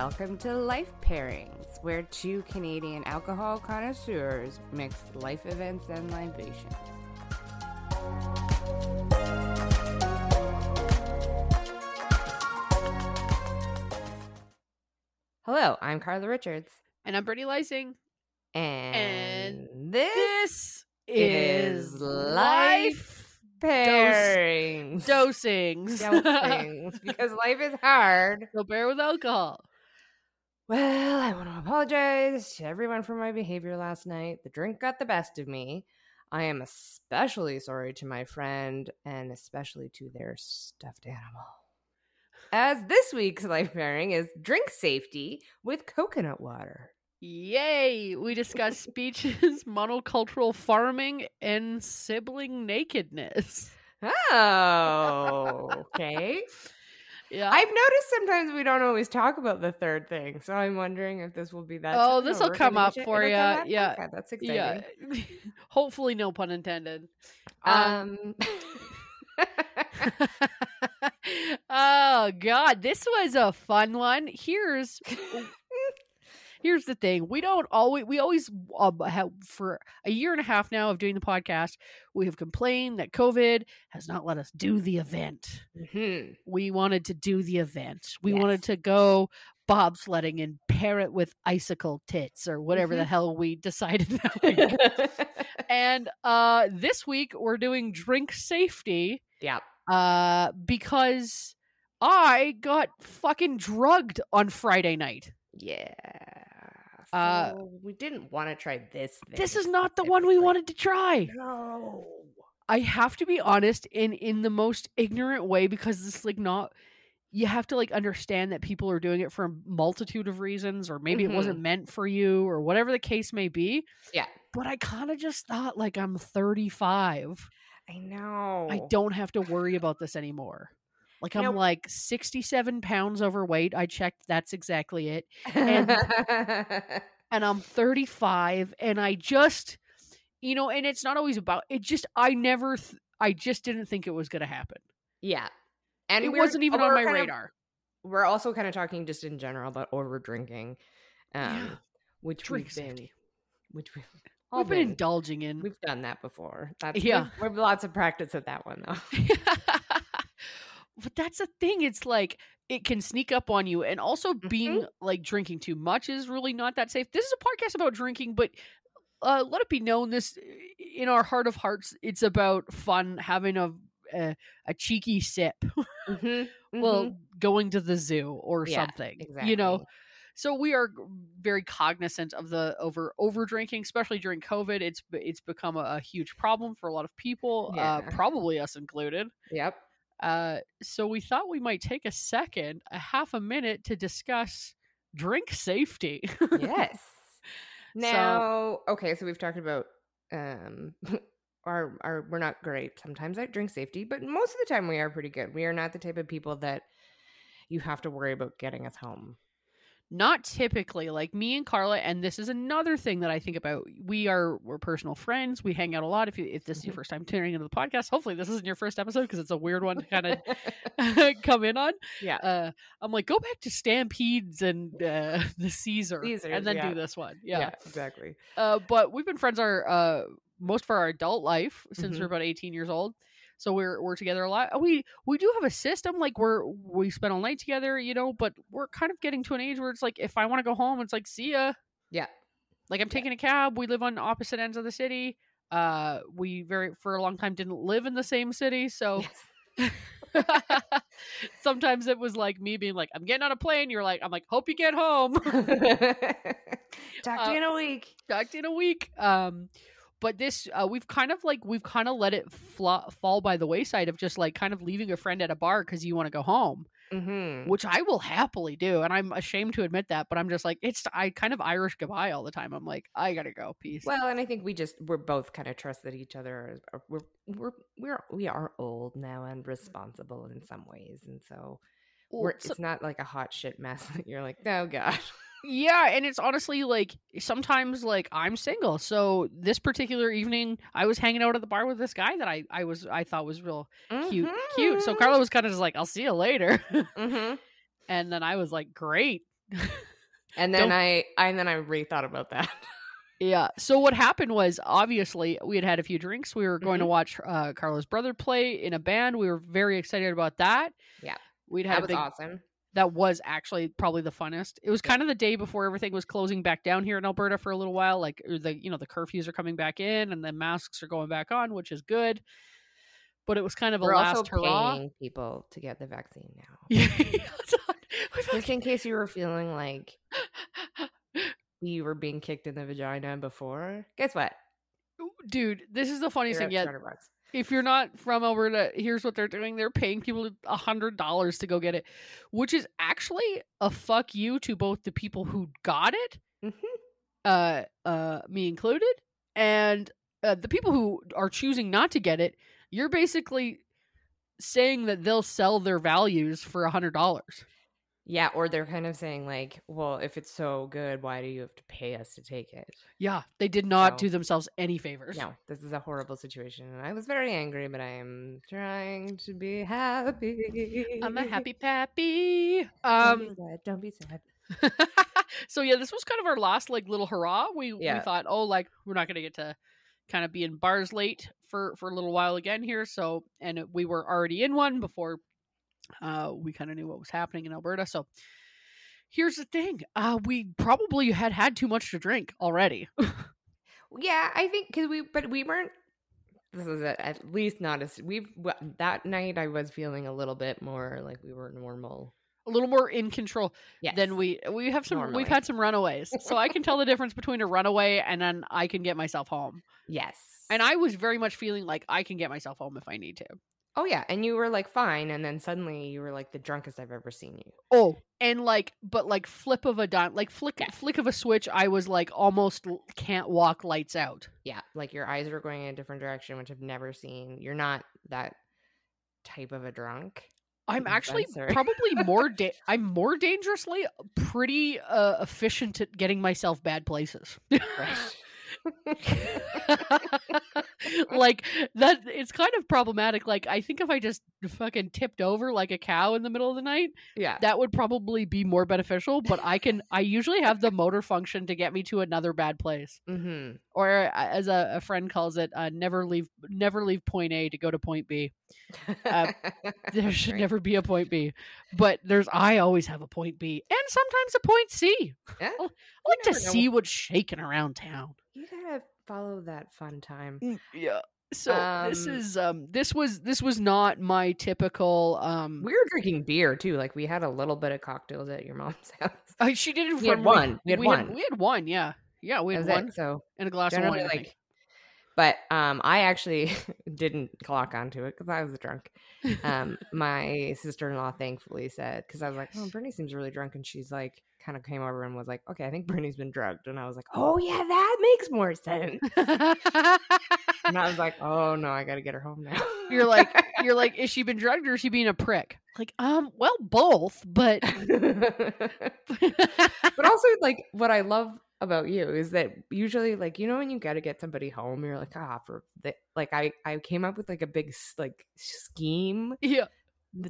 welcome to Life Pairings, where two Canadian alcohol connoisseurs mix life events and libations. Hello, I'm Carla Richards. And I'm Brittany Lysing. And, And this is is Life Pairings. dosings. Dosings, because life is hard. so bear with alcohol. Well, I want to apologize to everyone for my behavior last night. The drink got the best of me. I am especially sorry to my friend and especially to their stuffed animal. As this week's life pairing is drink safety with coconut water. Yay! We discuss speeches, monocultural farming, and sibling nakedness. Oh, okay. Yeah. I've noticed sometimes we don't always talk about the third thing, so I'm wondering if this will be that. Oh, this'll come up for it'll ya. come up? Yeah. Okay, that's exciting. yeah. Hopefully, no pun intended. Um, Um, oh God, this was a fun one. Here's here's the thing we don't always we always um, have for a year and a half now of doing the podcast we have complained that covid has not let us do the event mhm. we wanted to do the event we Yes. wanted to go bobsledding and pair it with icicle tits or whatever the Mhm. hell we decided and uh this week we're doing drink safety yeah. uh because i got fucking drugged on friday night Yeah. Uh, we didn't want to try this. this is not the one we wanted to try No. I have to be honest in in the most ignorant way because it's like not you have to like understand that people are doing it for a multitude of reasons or maybe it wasn't meant for you or whatever the case may be. Yeah. But I kind of just thought like I'm 35. I know. I don't have to worry about this anymore. Like I'm Nope. like 67 pounds overweight. I checked that's exactly it. and- and I'm 35 and I just you know and it's not always about it just I never th- I just didn't think it was going to happen. yeah. And it wasn't even on my kind of- radar. we're also kind of talking just in general about over drinking, um, which Drink we've been, which we've all We've been indulging in. We've done that before. That's Yeah. We've, we've lots of practice at that one though. but that's the thing. It's like it can sneak up on you, and also Mm-hmm. being like drinking too much is really not that safe. This is a podcast about drinking, but uh, let it be known this in our heart of hearts, it's about fun, having a a, a cheeky sip, Mhm, well, mhm. going to the zoo or Yeah, something. exactly. You know, so we are very cognizant of the over over drinking, especially during COVID. It's it's become a, a huge problem for a lot of people, uh, probably us included. Yep. Uh, so we thought we might take a second, a half a minute, to discuss drink safety. Yes. Now, okay, so we've talked about um our our we're not great sometimes at drink safety, but most of the time we are pretty good. We are not the type of people that you have to worry about getting us home. Not typically, like me and Carla, and this is another thing that I think about. We are we're personal friends. We hang out a lot. If you if this is your Mhm. first time tuning into the podcast, hopefully this isn't your first episode because it's a weird one to kind of come in on. yeah. Uh, I'm like, go back to Stampedes and uh, the Caesar, Caesars, and then yeah. do this one. yeah. Yeah. exactly. Uh, but we've been friends our uh, most of our adult life since Mhm. we're about 18 years old. So we're we're together a lot. We we do have a system like we're we spend all night together, you know. But we're kind of getting to an age where it's like if I want to go home, it's like see ya. Yeah. Like I'm Yeah. taking a cab. We live on opposite ends of the city. Uh, we very for a long time didn't live in the same city, so Yes. sometimes it was like me being like, "I'm getting on a plane." You're like, "I'm like, hope you get home." Talk to Uh, you in a week. Talked in a week. Um, but this uh, we've kind of like we've kind of let it fla- fall by the wayside of just like kind of leaving a friend at a bar because you want to go home, Mm-hmm. which I will happily do, and I'm ashamed to admit that, but I'm just like it's I kind of Irish goodbye all the time. I'm like I gotta go, peace. Well, and I think we just we're both kind of trusted each other we're we're we're we are old now and responsible in some ways, and so Well, we're so- it's not like a hot shit mess that you're like, oh god. Yeah, and it's honestly like sometimes like I'm single, so this particular evening I was hanging out at the bar with this guy that I I was I thought was real cute cute. So Carla was kind of just like I'll see you later. hmm And then I was like, great. And then Don't- I, and then I rethought about that. Yeah. So what happened was obviously we had had a few drinks. We were going to Mhm. watch uh, Carla's brother play in a band. We were very excited about that. Yeah. We'd had that was big awesome. That was actually probably the funnest. It was kind of the day before everything was closing back down here in Alberta for a little while. Like er, the you know the curfews are coming back in and the masks are going back on, which is good. But it was kind of a We're last also hurrah. paying people to get the vaccine now, Yeah. Just in case you were feeling like you were being kicked in the vagina before. Guess what? Dude, this is the funniest You're thing yet. 200 bucks. If you're not from Alberta, here's what they're doing. They're paying people a hundred dollars to go get it, which is actually a fuck you to both the people who got it, Mhm. uh, uh, me included, and uh, the people who are choosing not to get it. You're basically saying that they'll sell their values for a hundred dollars. Yeah, or they're kind of saying like, well, if it's so good, why do you have to pay us to take it? Yeah, they did not No. do themselves any favors. No, this is a horrible situation, and I was very angry, but I am trying to be happy. I'm a happy pappy. Um, Don't be sad. Don't be sad. so yeah, this was kind of our last like little hurrah. We we thought, oh, like we're not gonna get to kind of be in bars late for for a little while again here. So and we were already in one before uh we kind of knew what was happening in Alberta. So here's the thing, uh we probably had had too much to drink already. Yeah, I think because we, but we weren't. This is a, at least not as we've that night. I was feeling a little bit more like we were normal. a little more in control Yes. than we we have some Normally. we've had some runaways. so I can tell the difference between a runaway and then I can get myself home. Yes. And I was very much feeling like I can get myself home if I need to. Oh yeah, and you were like fine, and then suddenly you were like the drunkest I've ever seen you. Oh, and like, but like flip of a dime, like flick, Yeah. flick of a switch, I was like almost can't walk lights out. Yeah, like your eyes were going in a different direction, which I've never seen. You're not that type of a drunk. I'm actually probably more. Da- I'm more dangerously pretty uh, efficient at getting myself bad places. like that, it's kind of problematic. Like I think if I just fucking tipped over like a cow in the middle of the night, yeah. that would probably be more beneficial. But I can, I usually have the motor function to get me to another bad place. Mm-hmm. or uh, as a, a friend calls it, uh, never leave never leave point A to go to point B. Uh, There should Right. never be a point B, but there's I always have a point B and sometimes a point C. Yeah, I like to see what's shaking around town. You gotta follow that fun time. Yeah. So this Um, is um this was this was not my typical um We were drinking beer too. Like we had a little bit of cocktails at your mom's house. uh, she did it We had one. We had we one. Had, we had one. Yeah. Yeah, we had one it. So and a glass of wine. Like, but um, I actually didn't clock onto it because I was drunk. Um, my sister in law thankfully said because I was like, "Oh, Brittany seems really drunk," and she's like, kind of came over and was like, "Okay, I think Brittany's been drugged," and I was like, "Oh yeah, that makes more sense." and I was like, "Oh no, I got to get her home now." You're like, you're like, is she been drugged or is she being a prick? Like, um, well, both, but but also like what I love about you is that usually like you know when you got to get somebody home you're like ah for the like I I came up with like a big like scheme yeah,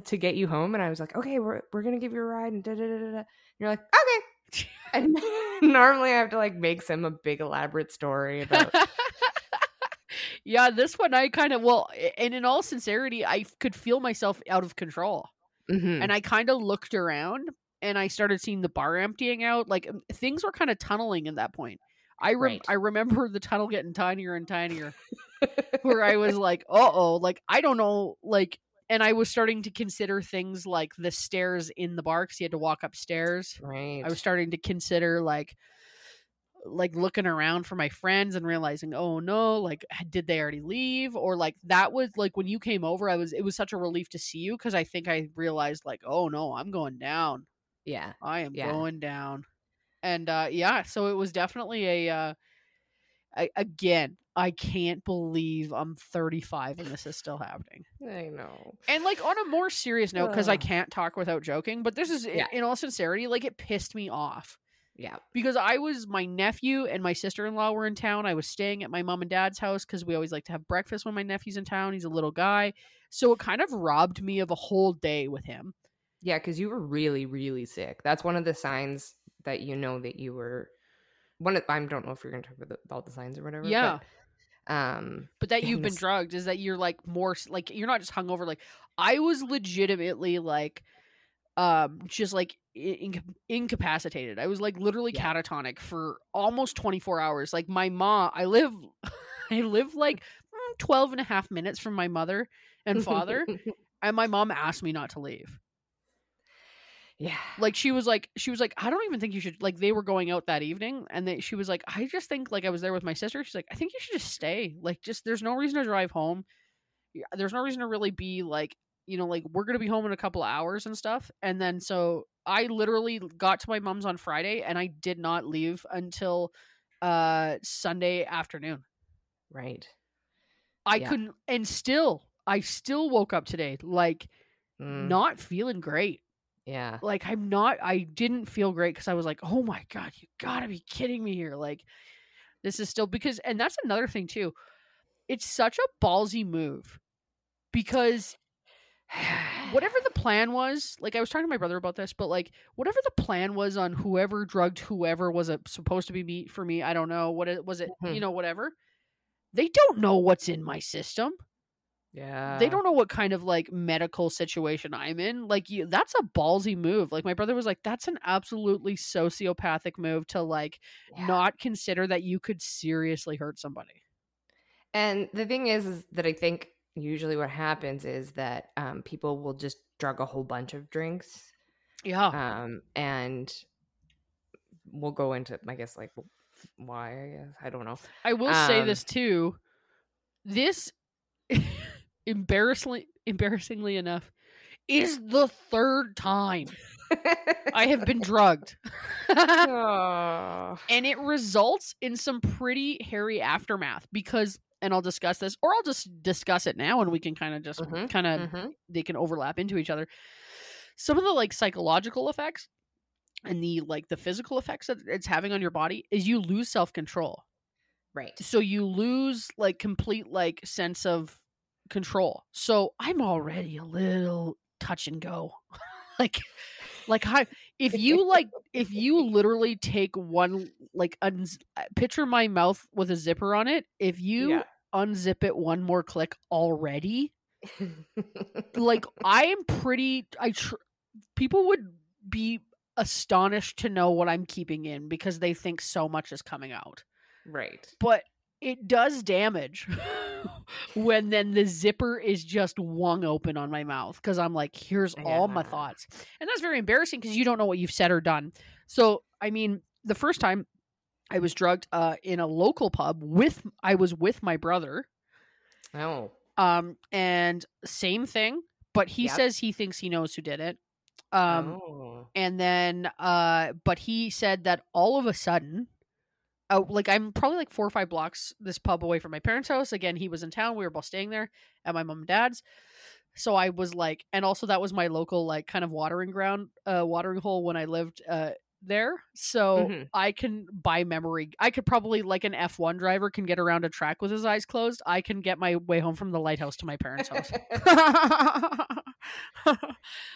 to get you home and I was like okay we're we're gonna give you a ride and da da da da. da. You're like okay and normally I have to like make some a big elaborate story about yeah. This one, I kind of well, and in all sincerity, I could feel myself out of control, Mhm. and I kind of looked around and I started seeing the bar emptying out. Like um, things were kind of tunneling at that point. I rem- Right. I remember the tunnel getting tinier and tinier. where I was like, uh oh, like I don't know, like, and I was starting to consider things like the stairs in the bar because you had to walk upstairs. right I was starting to consider like, like looking around for my friends and realizing, oh no, like did they already leave? Or like that was like when you came over, I was it was such a relief to see you because I think I realized like, oh no, I'm going down. yeah I am Yeah. going down. And uh yeah, so it was definitely a uh I, again, I can't believe I'm 35 and this is still happening. I know And like on a more serious note, because I can't talk without joking, but this is Yeah. in all sincerity, like it pissed me off yeah because I was my nephew and my sister in law were in town. I was staying at my mom and dad's house because we always like to have breakfast when my nephew's in town. He's a little guy, so it kind of robbed me of a whole day with him. Yeah, because you were really, really sick. That's one of the signs that you know that you were. One of, I don't know if you're going to talk about the, about the signs or whatever. Yeah. But, um. But that you've been drugged is that you're like more like you're not just hungover. Like I was legitimately like, um, just like i- inca- incapacitated. I was like literally Yeah. catatonic for almost 24 hours. Like my mom, I live, I live like mm, 12 and a half minutes from my mother and father, and my mom asked me not to leave. Yeah. like she was like she was like i don't even think you should like they were going out that evening and they, she was like i just think like i was there with my sister. She's like i think you should just stay. Like just there's no reason to drive home. There's no reason to really be like you know like we're gonna be home in a couple of hours and stuff. And then so i literally got to my mom's on friday and i did not leave until uh sunday afternoon. Right. i Yeah. couldn't and still i still woke up today like Mm, not feeling great yeah. like I'm not I didn't feel great because I was like, oh my god, you gotta be kidding me here. Like this is still because and that's another thing too. It's such a ballsy move because whatever the plan was, like I was talking to my brother about this, but like whatever the plan was on whoever drugged whoever was supposed to be meat for me, I don't know. What it was it, Mhm. you know, whatever. They don't know what's in my system Yeah. they don't know what kind of like medical situation I'm in. Like you, that's a ballsy move. Like my brother was like, that's an absolutely sociopathic move to like Yeah. not consider that you could seriously hurt somebody. And the thing is, is that I think usually what happens is that um, people will just drug a whole bunch of drinks, Yeah. um, and we'll go into, I guess, like why. I guess I don't know. I will say um, this too. This embarrassingly embarrassingly enough is the third time I have been drugged. Oh. and it results in some pretty hairy aftermath because and I'll discuss this or I'll just discuss it now and we can kind of just Mhm, kind of Mhm. they can overlap into each other. Some of the like psychological effects and the like the physical effects that it's having on your body is you lose self-control. Right. So you lose like complete like sense of control. So I'm already a little touch and go. like like I if you like if you literally take one like uns uh, picture my mouth with a zipper on it, if you Yeah. unzip it one more click already, like I am pretty. I tr- people would be astonished to know what I'm keeping in because they think so much is coming out. right. But it does damage when then the zipper is just wung open on my mouth because I'm like, here's all my thoughts, and that's very embarrassing because you don't know what you've said or done. So I mean, the first time I was drugged uh, in a local pub with I was with my brother Oh. um and same thing but he Yep. says he thinks he knows who did it um oh. and then uh but he said that all of a sudden uh, like i'm probably like four or five blocks this pub away from my parents house. Again he was in town. We were both staying there at my mom and dad's. So i was like and also that was my local like kind of watering ground uh watering hole when i lived uh there. So Mhm. i can by memory i could probably like an f1 driver can get around a track with his eyes closed. I can get my way home from the lighthouse to my parents house.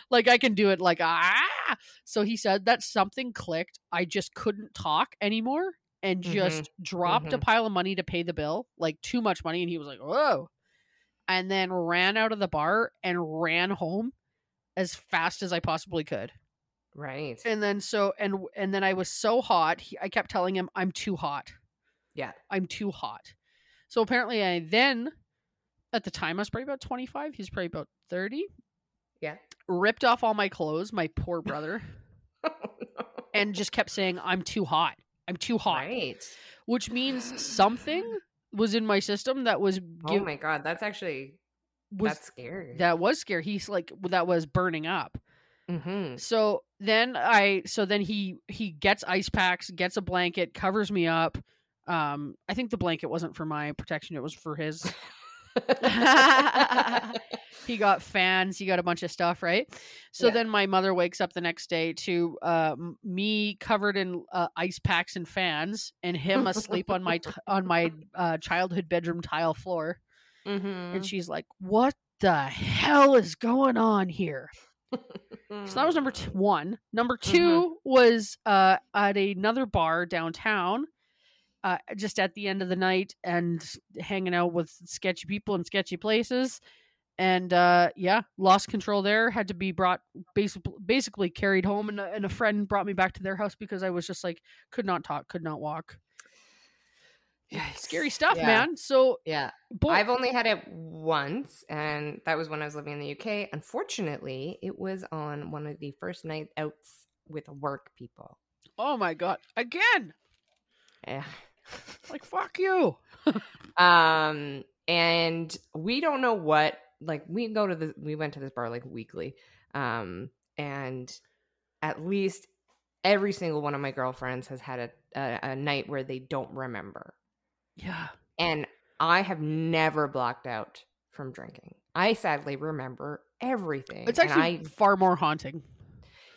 Like I can do it like ah. So he said that something clicked. I just couldn't talk anymore and Mhm, just dropped a mhm. pile of money to pay the bill, like too much money, and he was like, "Whoa," and then ran out of the bar and ran home as fast as I possibly could. right. And then so and and then I was so hot. He, I kept telling him, "I'm too hot. yeah. I'm too hot." So apparently, I then at the time I was probably about 25. He's probably about 30 Yeah. ripped off all my clothes, my poor brother, and just kept saying, I'm too hot. I'm too hot. right. Which means something was in my system that was Oh my god, that's actually was that's scary. that was scary. He's like that was burning up. mm-hmm. So then I so then he he gets ice packs, gets a blanket, covers me up. Um I think the blanket wasn't for my protection, it was for his. he got fans he got a bunch of stuff right so Yeah. then my mother wakes up the next day to uh, me covered in uh, ice packs and fans and him asleep on my t- on my uh, childhood bedroom tile floor mm-hmm. and she's like what the hell is going on here So that was number t- one. Number Mm-hmm. 2 was uh, at another bar downtown, uh, just at the end of the night and hanging out with sketchy people in sketchy places. And uh, yeah, lost control there. Had to be brought basically basically carried home, and a, and a friend brought me back to their house because I was just like could not talk, could not walk. Yeah, Scary stuff, Yeah. man. So Yeah. boy, I've only had it once, and that was when I was living in the UK. Unfortunately, it was on one of the first night outs with work people. oh my god, again, Yeah. like fuck you. um, and we don't know what like we go to the we went to this bar like weekly, um, and at least every single one of my girlfriends has had a, a, a night where they don't remember. Yeah, And I have never blocked out from drinking. I sadly remember everything. it's actually I, far more haunting.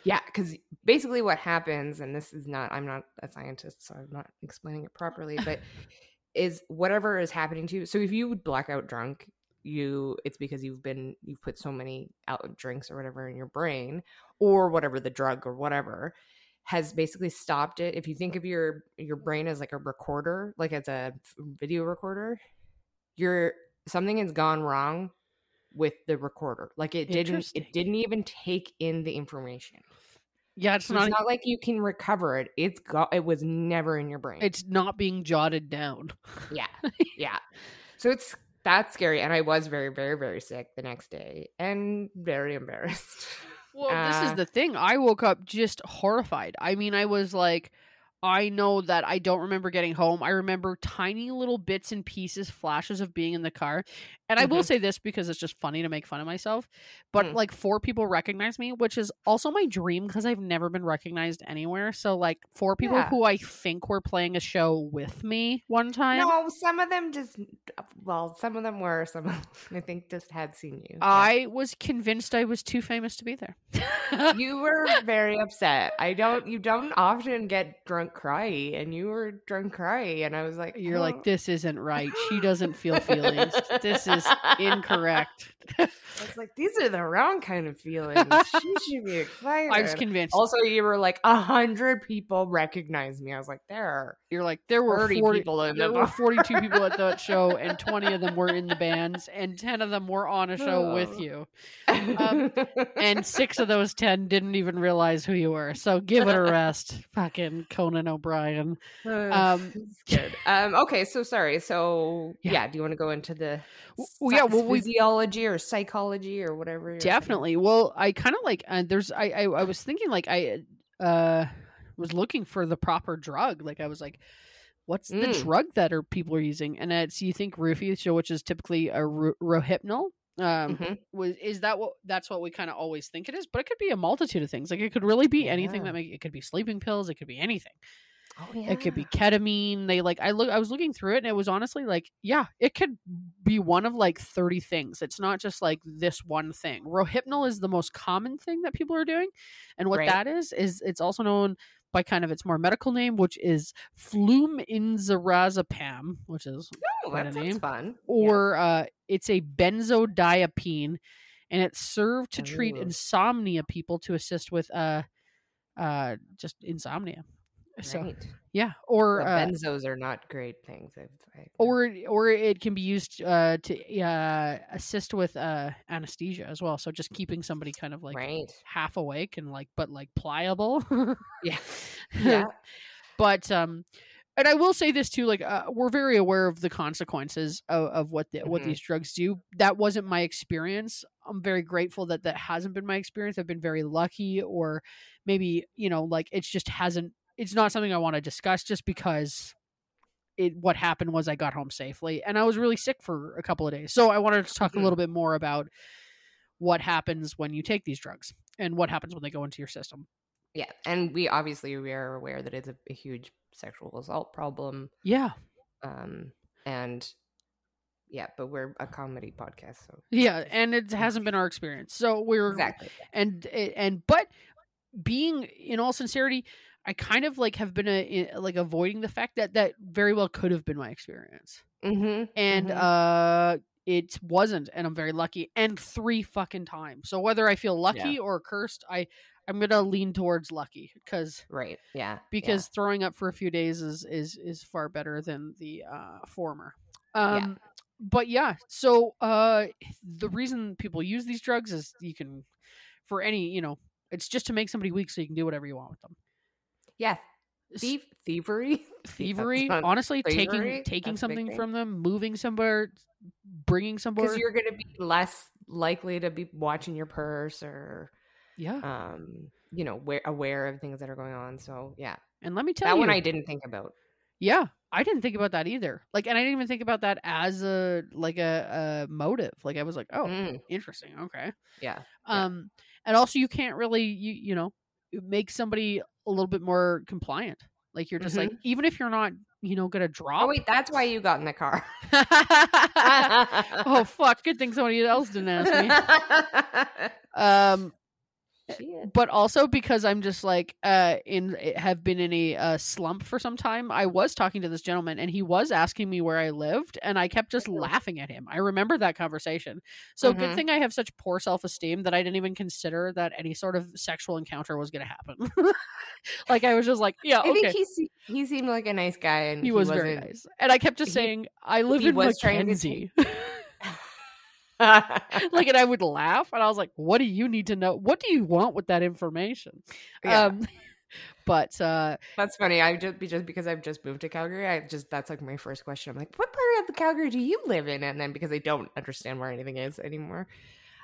Yeah, because basically what happens, and this is not, I'm not a scientist, so I'm not explaining it properly, but is whatever is happening to you. So if you would black out drunk, you it's because you've been you've put so many out drinks or whatever in your brain or whatever the drug or whatever has basically stopped it if you think of your your brain as like a recorder like as a video recorder your something has gone wrong with the recorder like it didn't it didn't even take in the information Yeah, it's so not. it's not like you can recover it it's got it was never in your brain It's not being jotted down. yeah yeah so it's that's scary and i was very very very sick the next day and very embarrassed Well, this Uh, is the thing. I woke up just horrified. I mean, I was like, I know that I don't remember getting home. I remember tiny little bits and pieces, flashes of being in the car. And I will Mhm. say this because it's just funny to make fun of myself. But Mm. like four people recognize me, which is also my dream because I've never been recognized anywhere. So like four people Yeah. who I think were playing a show with me one time. no some of them just well some of them were some of them, i think just had seen you I was convinced I was too famous to be there. you were very upset i don't you don't often get drunk cry and you were drunk cry and i was like You're like, this isn't right. She doesn't feel feelings. This is incorrect. I was like, these are the wrong kind of feelings. she should be excited. I was convinced. Also, you were like, a hundred people recognize me. I was like, there are You're like, there were 30 40, people in there the were 42 people at that show, and 20 of them were in the bands, and 10 of them were on a show with Oh. you. um, And six of those 10 didn't even realize who you were. So give it a rest, fucking Conan O'Brien. um, good. Um, okay, so sorry. So Yeah. yeah, do you want to go into the well, yeah, well, we- physiology or psychology or whatever? you're saying? Definitely. Well, I kind of like, uh, there's, I, I, I was thinking like, I, uh, was looking for the proper drug. Like, I was like, what's the Mm. drug that are people are using? And it's, you think roofie, so which is typically a ro- rohypnol. Um, Mhm. was is that what that's what we kind of always think it is? But it could be a multitude of things. Like it could really be anything that make it could be sleeping pills. It could be anything. Oh yeah. It could be ketamine. They like I look I was looking through it and it was honestly like, yeah, it could be one of like 30 things. It's not just like this one thing. Rohypnol is the most common thing that people are doing. And what Right. that is is it's also known by kind of its more medical name, which is fluminzarazepam, which is Oh, quite a name. fun. Yeah. or uh, it's a benzodiazepine, and it's served to treat Ooh. insomnia people to assist with uh, uh, just insomnia. So right. yeah, or uh, benzos are not great things. I've, I, or or it can be used uh, to uh, assist with uh, anesthesia as well. So just keeping somebody kind of like right. half awake and like but like pliable. Yeah. Yeah. but um and i will say this too like uh, we're very aware of the consequences of, of what the, what Mhm. these drugs do that wasn't my experience i'm very grateful that that hasn't been my experience i've been very lucky or maybe you know like it's just hasn't it's not something i want to discuss just because it what happened was i got home safely and i was really sick for a couple of days so i wanted to talk a little bit more about what happens when you take these drugs and what happens when they go into your system Yeah, and we obviously we are aware that it's a, a huge sexual assault problem. yeah Um, and yeah, but we're a comedy podcast, so Yeah, and it hasn't been our experience. So we're exactly. and and but being in all sincerity, I kind of like have been a, like avoiding the fact that that very well could have been my experience. Mm-hmm. And Mhm. uh it wasn't, and I'm very lucky. And three fucking times. So whether I feel lucky or cursed, I I'm gonna lean towards lucky because Right. Yeah. because throwing up for a few days is is is far better than the uh former um but yeah so uh the reason people use these drugs is you can for any you know it's just to make somebody weak so you can do whatever you want with them yeah. Thief, thievery. thievery honestly slavery, taking taking that's something from them moving somewhere bringing somewhere Because you're going to be less likely to be watching your purse or, yeah um, you know, aware, aware of things that are going on. So yeah, and let me tell that you that one I didn't think about. Yeah, I didn't think about that either. Like, and I didn't even think about that as a like a, a motive. Like, I was like, oh, Mm, interesting, okay. yeah. Yeah. Um, and also you can't really you you know make somebody a little bit more compliant. Like, you're just like, even if you're not, you know, gonna drop. Oh wait, that's why you got in the car. oh fuck! Good thing somebody else didn't ask me. Um, Shit. but also because I'm just like uh in have been in a uh, slump for some time. I was talking to this gentleman and he was asking me where I lived and I kept just Mhm. laughing at him. I remember that conversation. So good Mhm. thing I have such poor self-esteem that I didn't even consider that any sort of sexual encounter was going to happen. like I was just like, yeah, I okay. think he he seemed like a nice guy, and He was very nice. And I kept just he- saying, I live he in trying to McKenzie. like and I would laugh and I was like, What do you need to know? What do you want with that information? Yeah. Um but uh That's funny. I just be just because I've just moved to Calgary. I just that's like my first question. I'm like, what part of the Calgary do you live in? And then because I don't understand where anything is anymore,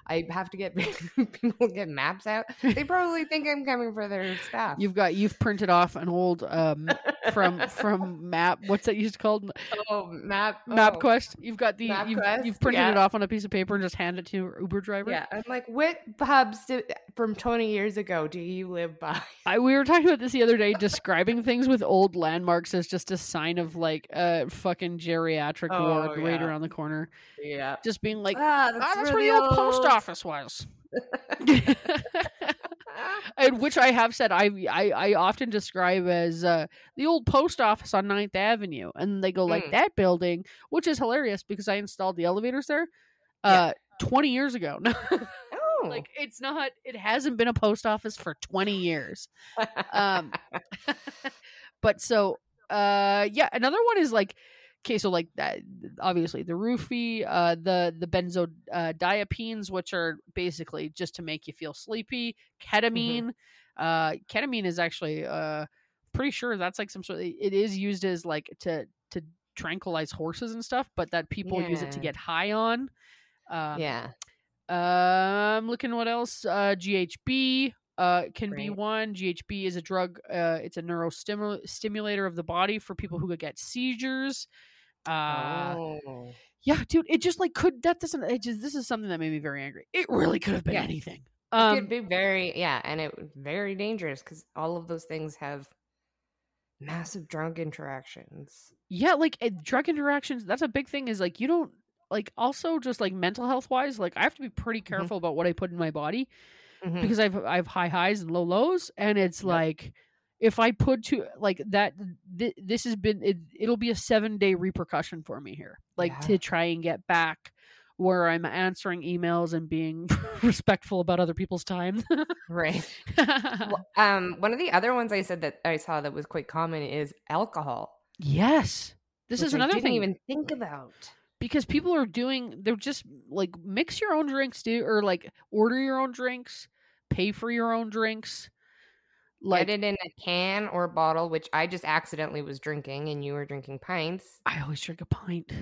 I have to get people get maps out. They probably think I'm coming for their stuff. You've got you've printed off an old um from from map what's that used called oh map oh, MapQuest. You've got the you've, MapQuest, you've printed yeah. it off on a piece of paper and just handed it to your Uber driver. Yeah, I'm like, what pubs do, from 20 years ago do you live by? I, we were talking about this the other day. Describing things with old landmarks as just a sign of like a fucking geriatric Oh, ward right around the corner. Yeah, Just being like, ah, ah, that's where the old post office was. and which I have said I I, I often describe as uh, the old post office on 9th Avenue, and they go like Mm. that building, which is hilarious because I installed the elevators there, Yeah. uh, 20 years ago. oh, like it's not, it hasn't been a post office for 20 years. Um, but so uh, yeah, another one is like. Okay, so like that, obviously the roofie, uh, the the benzodiazepines, which are basically just to make you feel sleepy. Ketamine, uh, ketamine is actually uh, pretty sure that's like some sort. Of, it is used as like to to tranquilize horses and stuff, but that people use it to get high on. Um, yeah, um, looking what else? Uh, GHB uh can be one. GHB is a drug. Uh, it's a neurostimulator stimulator of the body for people who could get seizures. Uh, oh, yeah, dude, it just like could that doesn't. It just this is something that made me very angry. It really could have been Yeah. anything. it Um, could be very yeah, and it very dangerous because all of those things have massive drug interactions. yeah, like uh, drug interactions. That's a big thing. Is like you don't like also just like mental health wise. Like I have to be pretty Mm-hmm. careful about what I put in my body. Mhm. because I've I've high highs and low lows, and it's Yep. like if I put to like that, th- this has been it, it'll be a seven day repercussion for me here, like Yeah. to try and get back where I'm answering emails and being respectful about other people's time. right. Well, um, one of the other ones I said that I saw that was quite common is alcohol. yes, this is I another didn't thing even think about. because people are doing they're just like mix your own drinks, do or like order your own drinks, pay for your own drinks. Like Get it in a can or bottle, which I just accidentally was drinking, and you were drinking pints. I always drink a pint.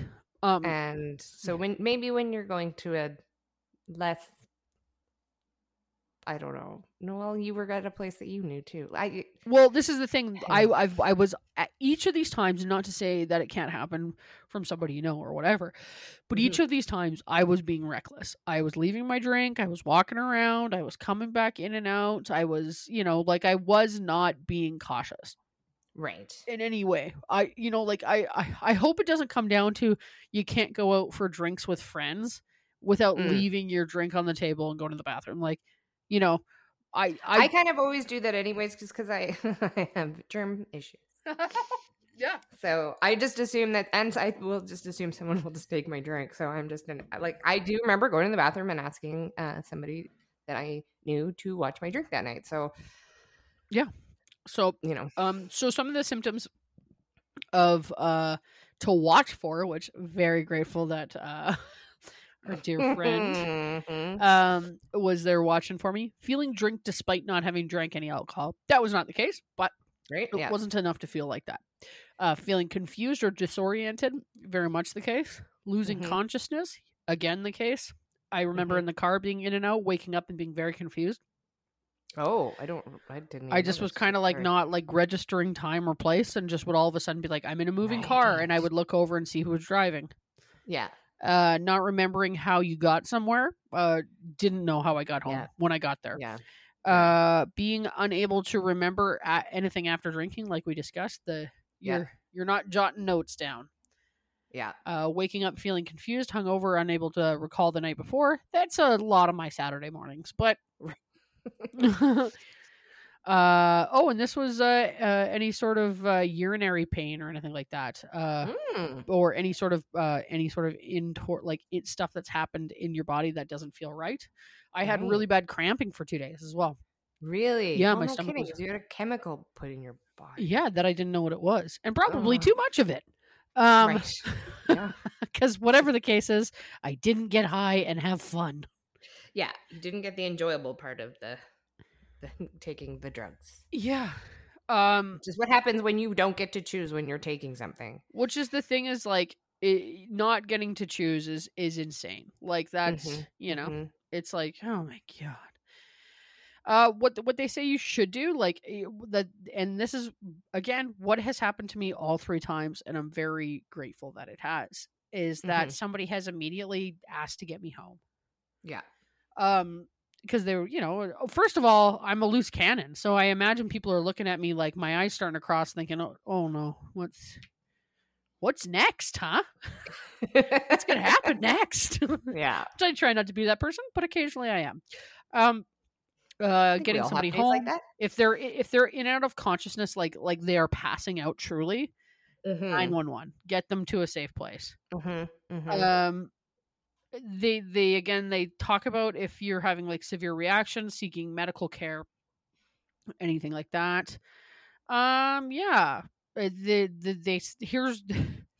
Um, And so when maybe when you're going to a less, I don't know. No, well, you were at a place that you knew too. I Well, this is the thing. I I've I was at each of these times, not to say that it can't happen from somebody you know or whatever, but each of these times I was being reckless. I was leaving my drink. I was walking around. I was coming back in and out. I was, you know, like I was not being cautious right. in any way. I, you know, like I I, I hope it doesn't come down to you can't go out for drinks with friends without Mm. leaving your drink on the table and going to the bathroom. Like, you know, I I, I, kind of always do that anyways, just because I, I have germ issues. Yeah. So I just assume that, and I will just assume someone will just take my drink. So I'm just gonna like I do remember going to the bathroom and asking uh, somebody that I knew to watch my drink that night. So yeah. So you know, Um, so some of the symptoms of uh to watch for, which very grateful that uh our dear friend Mhm. um was there watching for me. Feeling drink despite not having drank any alcohol. That was not the case, but right? it Yeah. wasn't enough to feel like that. Uh feeling confused or disoriented, very much the case. Losing Mhm. consciousness, again the case. I remember Mhm. in the car being in and out, waking up and being very confused. Oh, I don't. I didn't. I just was kind of like not like registering time or place and just would all of a sudden be like, I'm in a moving car and I would look over and see who was driving. Yeah. Uh, not remembering how you got somewhere. Uh, didn't know how I got home Yeah. when I got there. Yeah. Uh, being unable to remember anything after drinking, like we discussed, the Yeah. you're you're not jotting notes down. Yeah. Uh, waking up feeling confused, hungover, unable to recall the night before. That's a lot of my Saturday mornings, but uh oh and this was uh, uh any sort of uh urinary pain or anything like that uh Mm. or any sort of uh any sort of intor like it stuff that's happened in your body that doesn't feel right i had really bad cramping for two days as well Really? Yeah, Oh, my no stomach kidding, was- You had a chemical put in your body. yeah that i didn't know what it was and probably Oh. too much of it um right. Yeah. because whatever the case is i didn't get high and have fun Yeah. You didn't get the enjoyable part of the taking the drugs. yeah um Which is what happens when you don't get to choose when you're taking something. which is the thing is like it, not getting to choose is is insane like that's Mhm, you know Mhm. it's like oh my god uh what what they say you should do like eh, that and this is again what has happened to me all three times and i'm very grateful that it has is that Mhm. somebody has immediately asked to get me home Yeah. um because they were you know uh, first of all i'm a loose cannon so i imagine people are looking at me like my eyes starting to cross thinking oh, oh no what's what's next huh? What's gonna happen next? Yeah. i try not to be that person but occasionally i am. Um uh getting somebody home like if they're if they're in and out of consciousness like like they are passing out truly Mhm, 911 get them to a safe place. Mhm, mhm. um they they again they talk about if you're having like severe reactions seeking medical care anything like that um yeah Uh, the, the they here's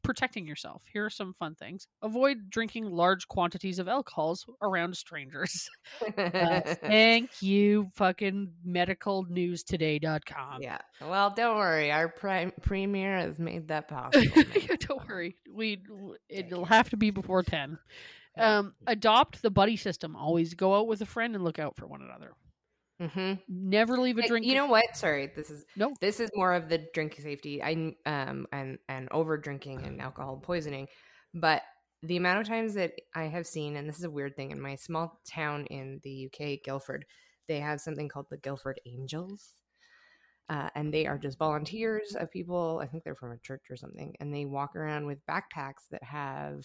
protecting yourself here are some fun things avoid drinking large quantities of alcohols around strangers uh, thank you fucking medicalnewstoday.com yeah. Well, don't worry. Our prime premier has made that possible. now. don't worry we it'll have to be before 10 Yeah. Um adopt the buddy system always go out with a friend and look out for one another Mm-hmm. never leave a drink You know what? Sorry, this is No. This is more of the drink safety. I um and and over drinking and alcohol poisoning, but the amount of times that I have seen, and this is a weird thing in my small town in the UK, Guildford, they have something called the Guildford Angels. Uh, and they are just volunteers of people. I think they're from a church or something, and they walk around with backpacks that have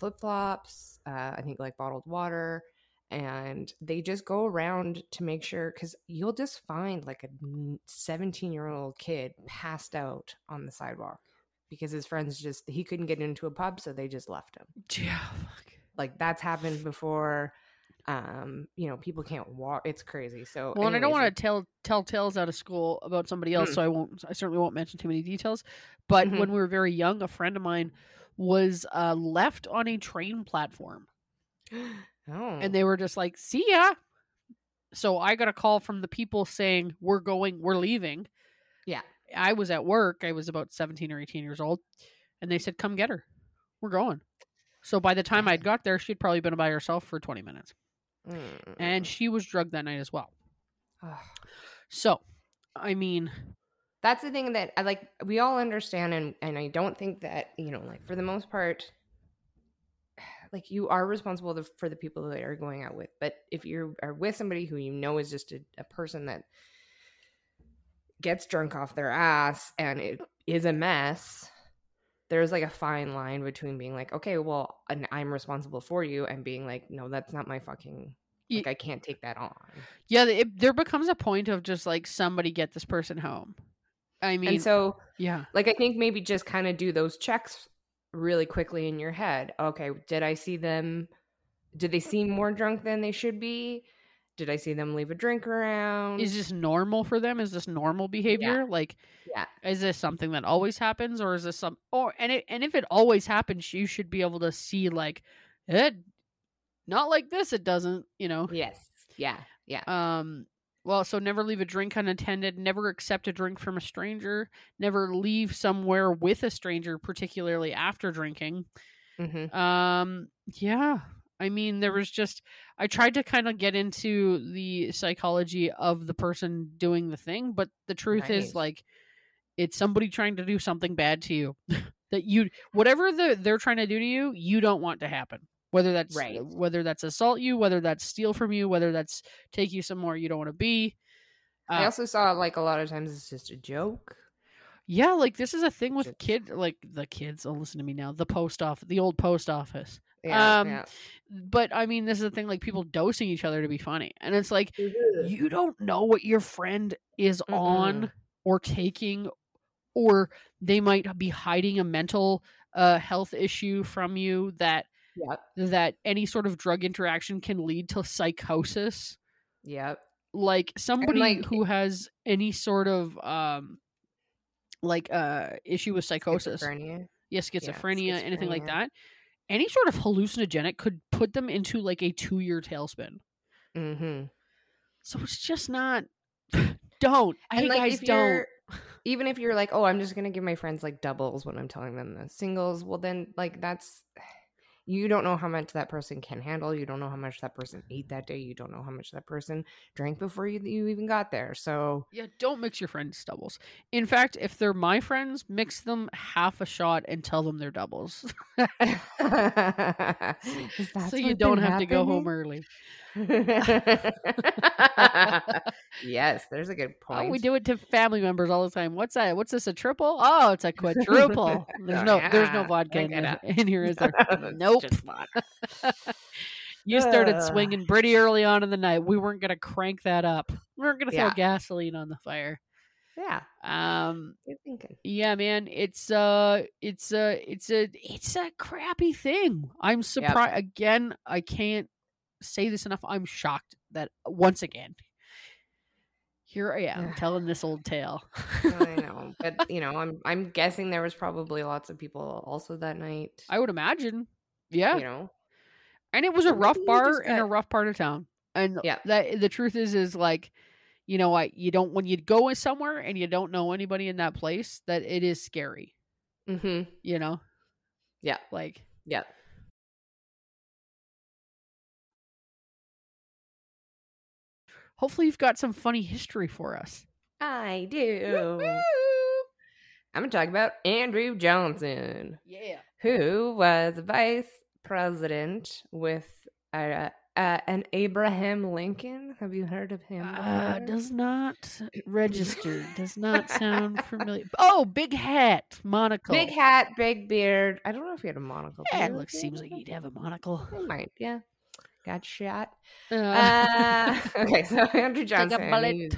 flip flops. Uh, I think like bottled water, and they just go around to make sure because you'll just find like a 17 year old kid passed out on the sidewalk because his friends just he couldn't get into a pub so they just left him yeah fuck. like that's happened before um you know people can't walk it's crazy so well and i don't want to tell tell tales out of school about somebody else Mm. so i won't i certainly won't mention too many details but Mhm. when we were very young a friend of mine was uh, left on a train platform. Oh. and they were just like see ya. So i got a call from the people saying we're going we're leaving. Yeah. i was at work i was about 17 or 18 years old and they said come get her. We're going. So by the time i'd got there she'd probably been by herself for 20 minutes. Mm. and she was drugged that night as well. So i mean that's the thing that I like we all understand and and I don't think that, you know, like for the most part like you are responsible to, for the people that you are going out with. But if you are with somebody who you know is just a, a person that gets drunk off their ass and it is a mess, there's like a fine line between being like, okay, well, and I'm responsible for you, and being like, no, that's not my fucking like I can't take that on. yeah it, there becomes a point of just like somebody get this person home I mean, and so yeah, like I think maybe just kind of do those checks really quickly in your head. Okay, did I see them? Did they seem more drunk than they should be? Did I see them leave a drink around? is this normal for them? Is this normal behavior? Like, yeah, is this something that always happens, or is this some? Or and it, and if it always happens, you should be able to see like it. Not like this. It doesn't. You know. yes, yeah, yeah. Um. Well, so never leave a drink unattended. Never accept a drink from a stranger. Never leave somewhere with a stranger, particularly after drinking. hmm Um, yeah. I mean, there was just I tried to kind of get into the psychology of the person doing the thing, but the truth Nice. is like it's somebody trying to do something bad to you that you whatever the, they're trying to do to you, you don't want to happen. Whether that's Right. whether that's assault you, whether that's steal from you, whether that's take you somewhere you don't want to be. I Uh, also saw like a lot of times it's just a joke. yeah, like this is a thing with kid like the kids. Oh, listen to me now. The post office, the old post office. Yeah, Um, yeah. but I mean, this is a thing, like people dosing each other to be funny, and it's like Mm-hmm. you don't know what your friend is on Mm-mm. or taking, or they might be hiding a mental uh, health issue from you that That any sort of drug interaction can lead to psychosis. Yep. Like somebody like- who has any sort of um, like uh issue with psychosis, Schizophrenia. yeah, schizophrenia, anything like that. Any sort of hallucinogenic could put them into like a two year tailspin. Mm-hmm. So it's just not. don't. And hey like guys, don't. even if you're like, oh, I'm just gonna give my friends like doubles when I'm telling them the singles, well then like that's you don't know how much that person can handle. You don't know how much that person ate that day. You don't know how much that person drank before you you even got there. So Yeah, don't mix your friends' doubles. In fact, if they're my friends, mix them half a shot and tell them they're doubles, so you don't have to go home early. yes, there's a good point. Oh, we do it to family members all the time. What's that? What's this? A triple? Oh, it's a quadruple. There's Oh, no, there's no vodka in, in here, is there? That's Nope. just not. You started Ugh. swinging pretty early on in the night. We weren't gonna crank that up. We weren't gonna throw gasoline on the fire. Yeah, Um, good thinking. Yeah, man, it's uh it's a it's a it's a crappy thing. I'm surprised again, I can't say this enough. I'm shocked that once again here I am telling this old tale. I know, but you know, I'm I'm guessing there was probably lots of people also that night. I would imagine. Yeah. You know, And it was a rough bar just in a rough part of town. And Yeah. that the truth is is like you know what you don't when you go somewhere and you don't know anybody in that place that it is scary, mm-hmm. you know? Yeah, Like yeah. hopefully you've got some funny history for us. I do. Woo-hoo! I'm gonna talk about Andrew Johnson, Yeah. Who was vice president with uh, uh, an Abraham Lincoln. Have you heard of him? Uh, does not register. does not sound familiar. Oh, big hat, monocle. Big hat, big beard. I don't know if he had a monocle. Yeah, it looks seems like he'd have a monocle. He might, yeah. Got shot. Uh, Uh, okay, so Andrew Johnson, bullet.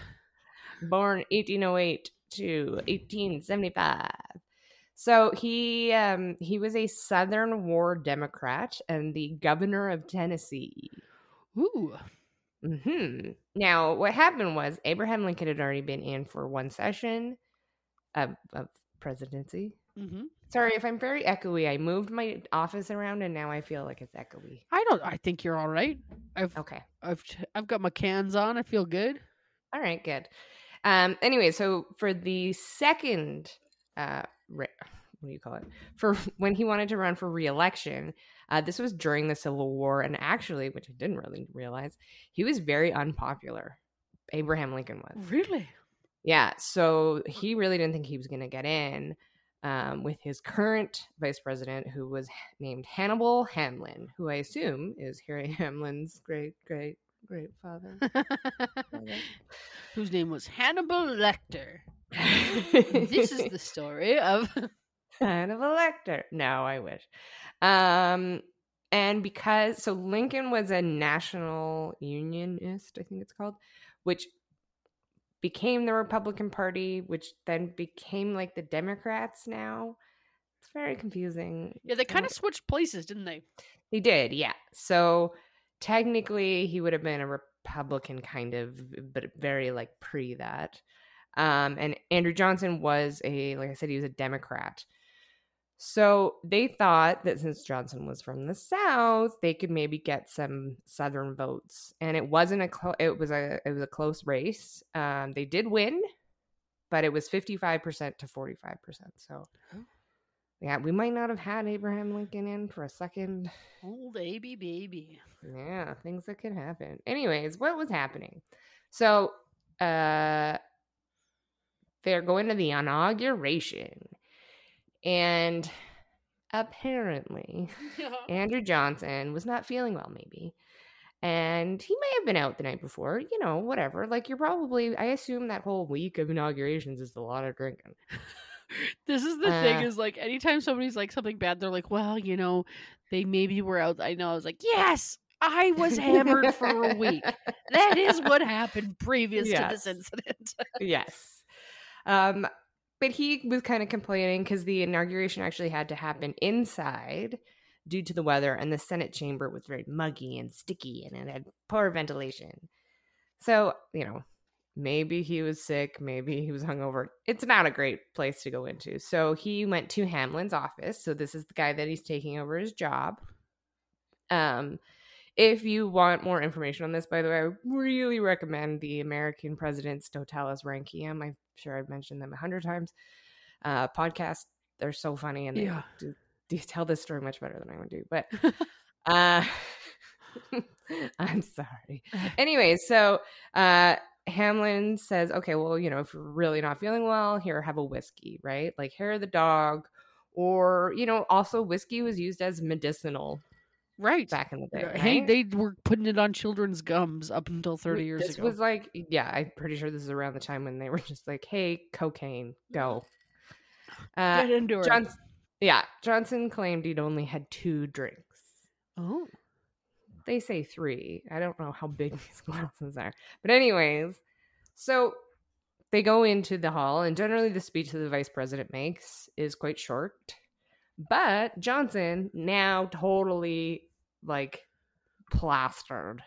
born 1808 to 1875. So he um, he was a Southern War Democrat and the governor of Tennessee. Ooh. hmm Now, what happened was Abraham Lincoln had already been in for one session of, of presidency. hmm Sorry if I'm very echoey. I moved my office around and now I feel like it's echoey. I don't. I think you're all right. I've Okay. I've I've got my cans on. I feel good. All right, good. Um, anyway, so for the second, uh, re- what do you call it? For when he wanted to run for reelection, uh, this was during the Civil War, and actually, which I didn't really realize, he was very unpopular. Abraham Lincoln was. Really? Yeah, so he really didn't think he was going to get in um, with his current vice president, who was named Hannibal Hamlin, who I assume is Harry Hamlin's great, great, great father. Whose name was Hannibal Lecter. this is the story of. Hannibal Lecter. No, I wish. Um, and because so Lincoln was a national unionist, I think it's called, which became the Republican Party, which then became like the Democrats now. It's very confusing. Yeah, they kind of switched places, didn't they? They did, yeah. So technically, he would have been a Republican, kind of, but very like pre that. Um, and Andrew Johnson was a, like I said, he was a Democrat. So they thought that since Johnson was from the South, they could maybe get some Southern votes. And it wasn't a clo- it was a it was a close race. Um, they did win, but it was fifty five percent to forty five percent. So yeah, we might not have had Abraham Lincoln in for a second. Old AB baby. Yeah, things that could happen. Anyways, what was happening? So uh they're going to the inauguration. And apparently, Andrew Johnson was not feeling well, maybe. And he may have been out the night before, you know, whatever. Like, you're probably, I assume that whole week of inaugurations is a lot of drinking. this is the thing Uh. is like anytime somebody's like something bad, they're like, well, you know, they maybe were out. I know. I was like, yes, I was hammered for a week. That is what happened previous to this incident. yes. Um, but he was kind of complaining because the inauguration actually had to happen inside due to the weather, and the Senate chamber was very muggy and sticky and it had poor ventilation. So, you know, maybe he was sick, maybe he was hungover. It's not a great place to go into. So he went to Hamlin's office. So this is the guy that he's taking over his job. Um, if you want more information on this, by the way, I really recommend the American President's Totalus Rankium. I'm sure I've mentioned them a hundred times. Uh, podcast, they're so funny and they Yeah. do, do tell this story much better than I would do. But uh, I'm sorry. Anyway, so uh, Hamlin says, okay, well, you know, if you're really not feeling well, here, have a whiskey, right? Like hair of the dog. Or, you know, also whiskey was used as medicinal right. back in the day. Hey, right? they were putting it on children's gums up until 30 Wait, years this ago. was like yeah i'm pretty sure this is around the time when they were just like hey cocaine go uh Get into it. johnson yeah johnson claimed he'd only had two drinks oh. they say three i don't know how big these glasses are but anyways so they go into the hall and generally the speech that the vice president makes is quite short but johnson now totally like plastered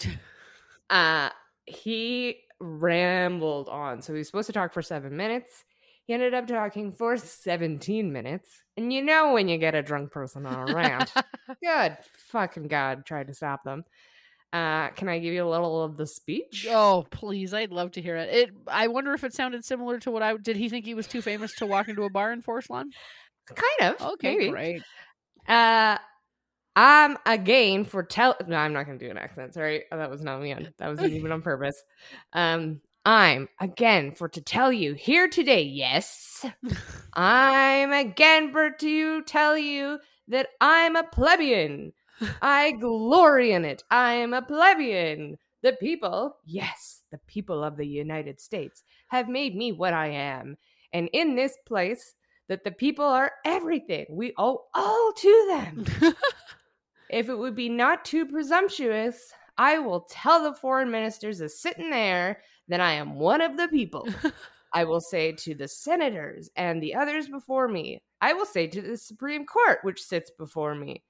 uh he rambled on so he was supposed to talk for seven minutes he ended up talking for 17 minutes and you know when you get a drunk person on a rant good fucking god tried to stop them uh can i give you a little of the speech oh, please. I'd love to hear it. It. I wonder if it sounded similar to what I did. He think he was too famous to walk into a bar in Forest Lawn? Kind of Okay, maybe. great. Uh, I'm again for tell. No, I'm not gonna do an accent. Sorry, that was not me. On, that wasn't even on purpose. Um, I'm again for to tell you here today. Yes, I'm again for to tell you that I'm a plebeian. I glory in it. I am a plebeian. The people, yes, the people of the United States have made me what I am. And in this place, that the people are everything. We owe all to them. if it would be not too presumptuous, I will tell the foreign ministers sitting there that I am one of the people. I will say to the senators and the others before me, I will say to the Supreme Court, which sits before me,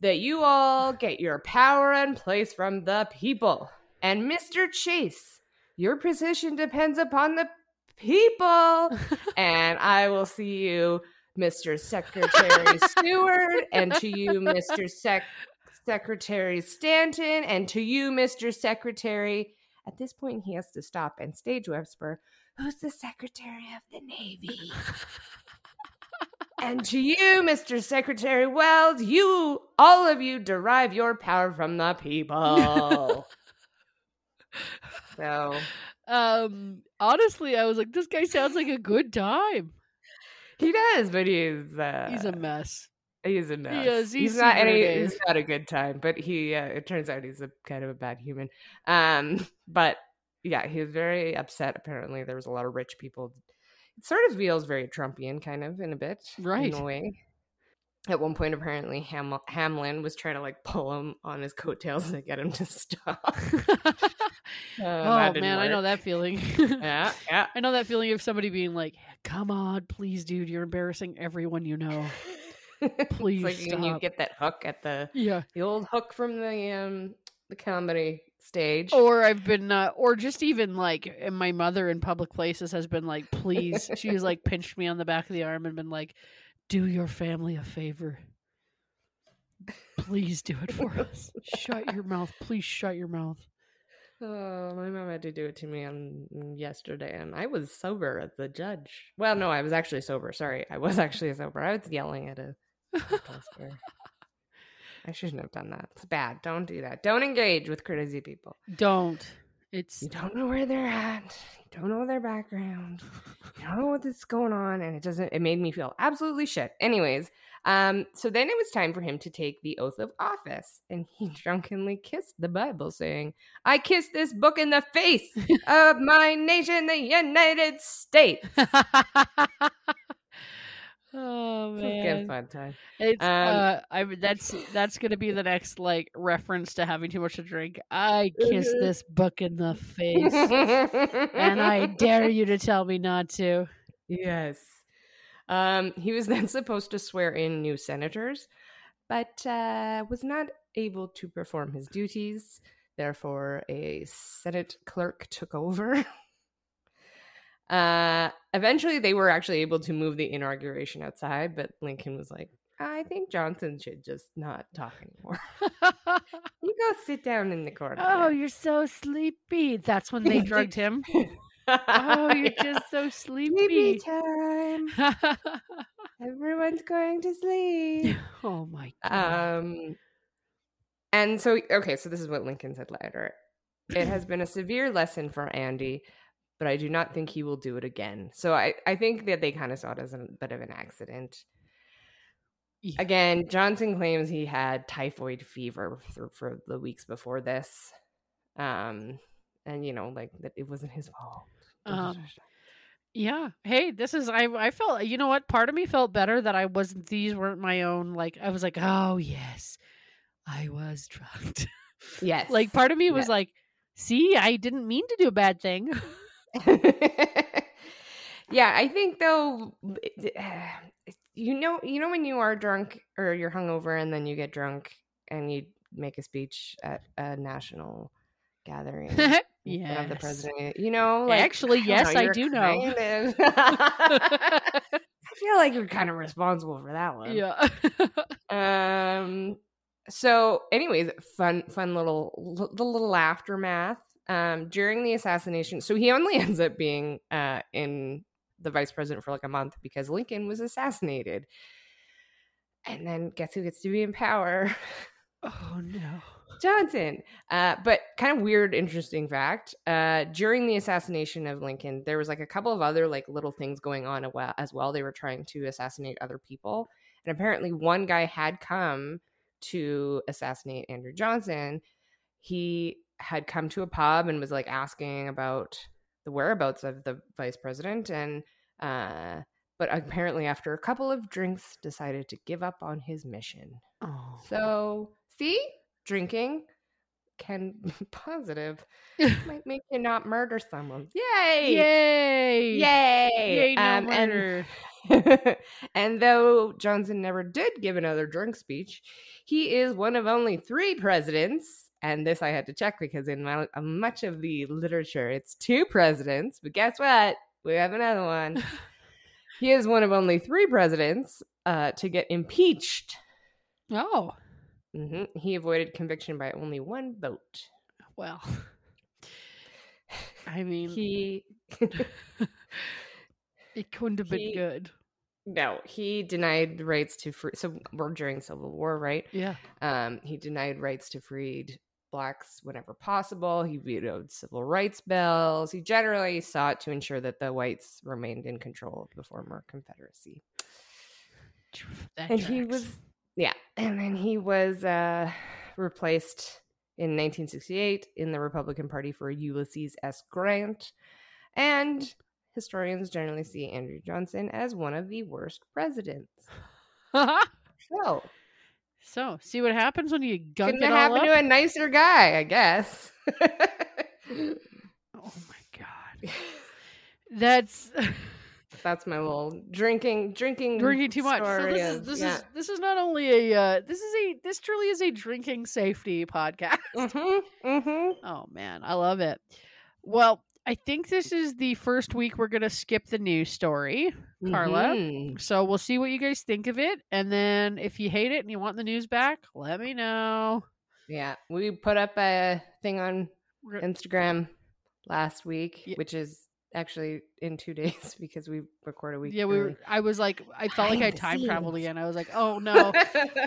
that you all get your power and place from the people. And Mr. Chase, your position depends upon the people. and I will see you, Mr. Secretary Seward, and to you, Mr. Sec- Secretary Stanton, and to you, Mr. Secretary. At this point, he has to stop and stage whisper, Who's the Secretary of the Navy? and to you, Mr. Secretary Welles, you, all of you, derive your power from the people. so um, honestly, I was like, this guy sounds like a good time. he does, but he's uh, He's a mess. He's a mess. is. He's He's, not. Any, he's not a good time, but he. Uh, it turns out he's a kind of a bad human. Um, but yeah, he was very upset. Apparently, there was a lot of rich people. It sort of feels very Trumpian, kind of in a bit, Right. In a way. At one point, apparently, Ham- Hamlin was trying to like pull him on his coattails to get him to stop. Uh, oh that didn't man, I know that feeling. Yeah, yeah. I know that feeling of somebody being like, "Come on, please, dude, you're embarrassing everyone you know." Please it's like when you get that hook at the Yeah. the old hook from the um the comedy stage. Or I've been, uh, or just even like my mother in public places has been like, "Please," she's like pinched me on the back of the arm and been like, "Do your family a favor." Please do it for us. Shut your mouth. Please shut your mouth. Oh, my mom had to do it to me on mm, yesterday, and I was sober at the judge. Well, no, I was actually sober. Sorry, I was actually sober. I was yelling at a. I shouldn't have done that. It's bad. Don't do that. Don't engage with crazy people. Don't. It's You don't know where they're at. You don't know their background. You don't know what's going on, and it doesn't. It made me feel absolutely shit. Anyways, um, so then it was time for him to take the oath of office, and he drunkenly kissed the Bible, saying, "I kiss this book in the face of my nation, the United States." oh Time. It's Um, uh I that's that's gonna be the next like reference to having too much to drink. I kiss this book in the face. and I dare you to tell me not to. Yes. Um, he was then supposed to swear in new senators, but uh, was not able to perform his duties. Therefore, a Senate clerk took over. uh, eventually, they were actually able to move the inauguration outside, but Lincoln was like, I think Johnson should just not talk anymore. you go sit down in the corner. oh, you're so sleepy. That's when they drugged him. Oh, you're just so sleepy sleepy. time. Everyone's going to sleep. oh my god. Um, and so, okay, so this is what Lincoln said later. It has been a severe lesson for Andy, but I do not think he will do it again. So I, I think that they kind of saw it as a bit of an accident. Yeah. Again, Johnson claims he had typhoid fever for, for the weeks before this. Um, and you know, like that it wasn't his fault. Um, Yeah. Hey, this is I I felt you know what? Part of me felt better that I wasn't these weren't my own like I was like, "Oh, yes. I was drugged." yes. like part of me was Yes. like, "See, I didn't mean to do a bad thing." yeah, I think though, you know, you know when you are drunk or you're hungover and then you get drunk and you make a speech at a national gathering in front of the president. You know, like Actually, yes, I you're do know. of- I feel like you're kind of responsible for that one. yeah. Um. So, anyways, fun, fun little, the little aftermath. Um, during the assassination, so he only ends up being uh in the vice president for like a month because Lincoln was assassinated. And then guess who gets to be in power? oh no. Johnson. Uh, but kind of weird, interesting fact. Uh, during the assassination of Lincoln, there was like a couple of other like little things going on as well. They were trying to assassinate other people, and apparently one guy had come to assassinate Andrew Johnson. He had come to a pub and was like asking about the whereabouts of the vice president, and uh, but apparently after a couple of drinks, decided to give up on his mission. Oh. So, see, drinking can positive. Might make you not murder someone. Yay! Yay! Yay! Yay, no Um, murder. and, and though Johnson never did give another drunk speech, he is one of only three presidents. And this I had to check because in my, uh, much of the literature, it's two presidents. But guess what? We have another one. he is one of only three presidents uh, to get impeached. Oh, hmm He avoided conviction by only one vote. well. I mean, He it couldn't have been he- good. no, he denied rights to free. So we're during Civil War, right? Yeah. Um, he denied rights to freed blacks whenever possible. He vetoed civil rights bills. He generally sought to ensure that the whites remained in control of the former Confederacy. That and he was, yeah, and then he was uh, replaced in 1968 in the Republican Party for Ulysses S. Grant, and historians generally see Andrew Johnson as one of the worst presidents. So So, see what happens when you gunk couldn't it have all happened up? to a nicer guy, I guess. Oh my god. That's That's my little drinking drinking drinking too much. So this is this yeah. is this is not only a uh, this is a this truly is a drinking safety podcast. Mm-hmm, mm-hmm. Oh man, I love it. Well, I think this is the first week we're gonna skip the news story, Carla. Mhm. So we'll see what you guys think of it, and then if you hate it and you want the news back, let me know. Yeah, we put up a thing on Instagram last week, Ye- which is actually in two days because we record a week. Yeah, we were. I was like, I felt like I Behind time traveled again. I was like, oh no,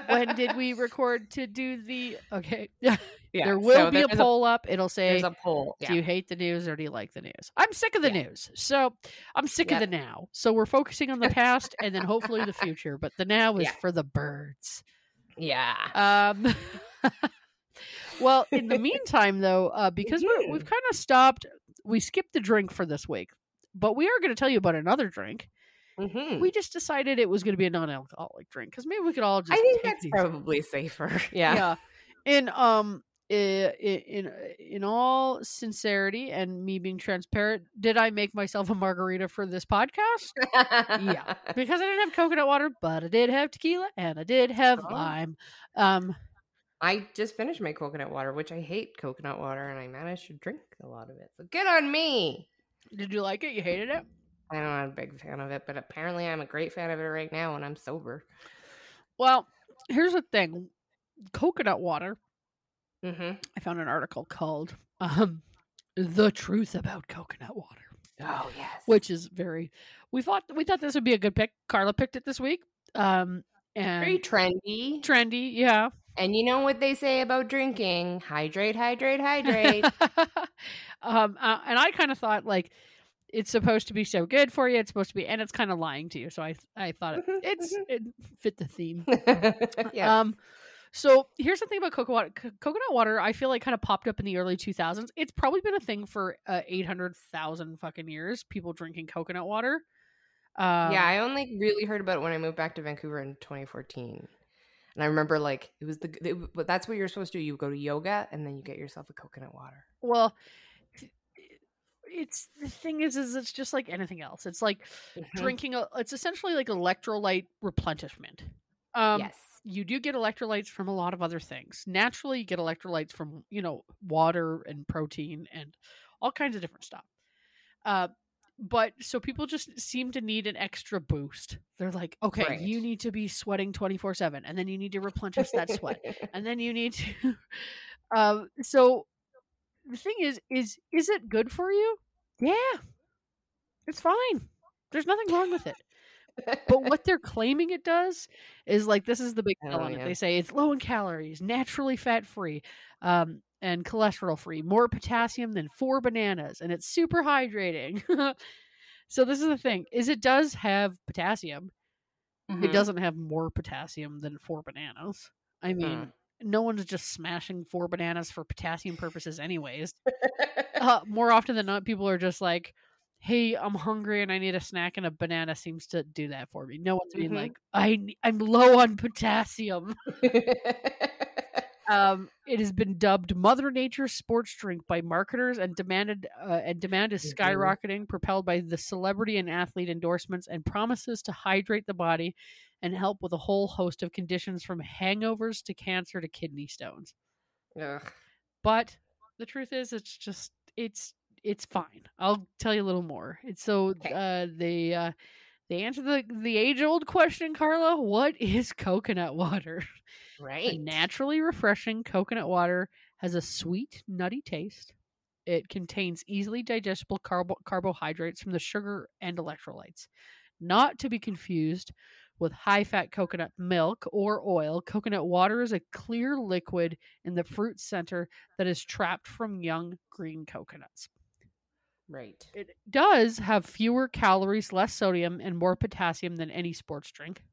when did we record to do the? Okay, Yeah, there will so be a poll up. It'll say, there's a poll. do you hate the news or do you like the news? I'm sick of the Yeah. news, so I'm sick of the now. So we're focusing on the past and then hopefully the future. But the now is Yeah. for the birds. yeah. Um, well, in the meantime, though, uh, because we're, we've kind of stopped, we skipped the drink for this week, but we are going to tell you about another drink. Mhm. We just decided it was going to be a non-alcoholic drink because maybe we could all just. I think that's probably safer. Yeah. yeah. In um, i- in in all sincerity and me being transparent, did I make myself a margarita for this podcast? Yeah. Because I didn't have coconut water, but I did have tequila and I did have Oh. lime. Um, I just finished my coconut water, which I hate coconut water, and I managed to drink a lot of it. So good on me. did you like it? You hated it? I'm not a big fan of it, but apparently I'm a great fan of it right now when I'm sober. Well, here's the thing coconut water. Mm-hmm. I found an article called um, The Truth About Coconut Water, Oh yes. which is very. We thought we thought this would be a good pick. Carla picked it this week. Um, and very trendy. trendy, yeah. And you know what they say about drinking: hydrate, hydrate, hydrate. um, uh, and I kind of thought like it's supposed to be so good for you. It's supposed to be, and it's kind of lying to you. So I I thought it, Mhm, it's mhm. it fit the theme. yeah. Um, so here's the thing about coconut water. Co- coconut water, I feel like kind of popped up in the early 2000s. It's probably been a thing for uh, 800,000 fucking years. People drinking coconut water. Um, yeah, I only really heard about it when I moved back to Vancouver in 2014. And I remember like it was the it, but that's what you're supposed to do. You go to yoga and then you get yourself a coconut water. Well, it's the thing is, is it's just like anything else. It's like Mhm. drinking. A, it's essentially like electrolyte replenishment. Um, yes. you do get electrolytes from a lot of other things. Naturally, you get electrolytes from you know water and protein and all kinds of different stuff. Uh, but so people just seem to need an extra boost. They're like, okay, Right. you need to be sweating twenty four seven, and then you need to replenish that sweat, and then you need to. Um, so the thing is, is is it good for you? Yeah, it's fine. There's nothing wrong with it but what they're claiming it does is like this is the big Oh, sell yeah. They say it's low in calories, naturally fat free, um, and cholesterol free, more potassium than four bananas, and it's super hydrating. so this is the thing: is it does have potassium. It Mhm. doesn't have more potassium than four bananas. I mean, no one's just smashing four bananas for potassium purposes, anyways. uh, more often than not, people are just like, "Hey, I'm hungry and I need a snack," and a banana seems to do that for me. No one's being Mhm. like, "I I'm low on potassium." Um, it has been dubbed Mother Nature's sports drink by marketers, and demanded uh, and demand is Mhm. skyrocketing, propelled by the celebrity and athlete endorsements, and promises to hydrate the body and help with a whole host of conditions from hangovers to cancer to kidney stones. Ugh. But the truth is, it's just it's it's fine. I'll tell you a little more. It's so Okay. uh, they uh, they answer the the age old question, Carla. What is coconut water? Right. A naturally refreshing coconut water has a sweet, nutty taste. It contains easily digestible carbo- carbohydrates from the sugar and electrolytes. Not to be confused with high fat coconut milk or oil, coconut water is a clear liquid in the fruit center that is trapped from young green coconuts. Right. It does have fewer calories, less sodium, and more potassium than any sports drink.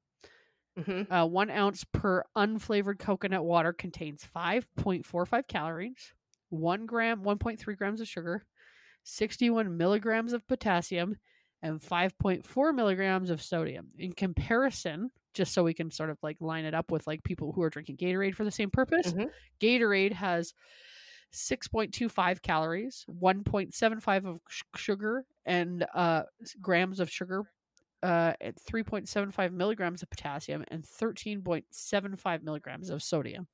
hmm Uh, one ounce per unflavored coconut water contains 5.45 calories, one gram, 1.3 grams of sugar, 61 milligrams of potassium, and 5.4 milligrams of sodium. In comparison, just so we can sort of like line it up with like people who are drinking Gatorade for the same purpose. Mhm. Gatorade has 6.25 calories, 1.75 of sh- sugar, and uh, grams of sugar, uh, and 3.75 milligrams of potassium, and 13.75 milligrams of sodium.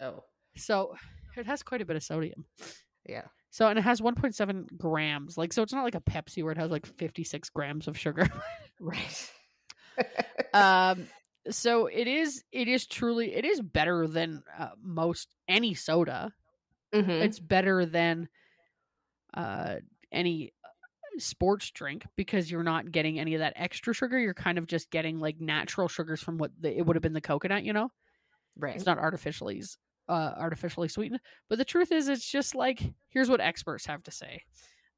Oh, So it has quite a bit of sodium. yeah. So and it has 1.7 grams. Like so, it's not like a Pepsi where it has like 56 grams of sugar. Right. um so it is it is truly it is better than uh, most any soda Mhm. it's better than uh any uh, sports drink because you're not getting any of that extra sugar you're kind of just getting like natural sugars from what the, it would have been the coconut you know right. it's not artificially uh artificially sweetened but the truth is it's just like here's what experts have to say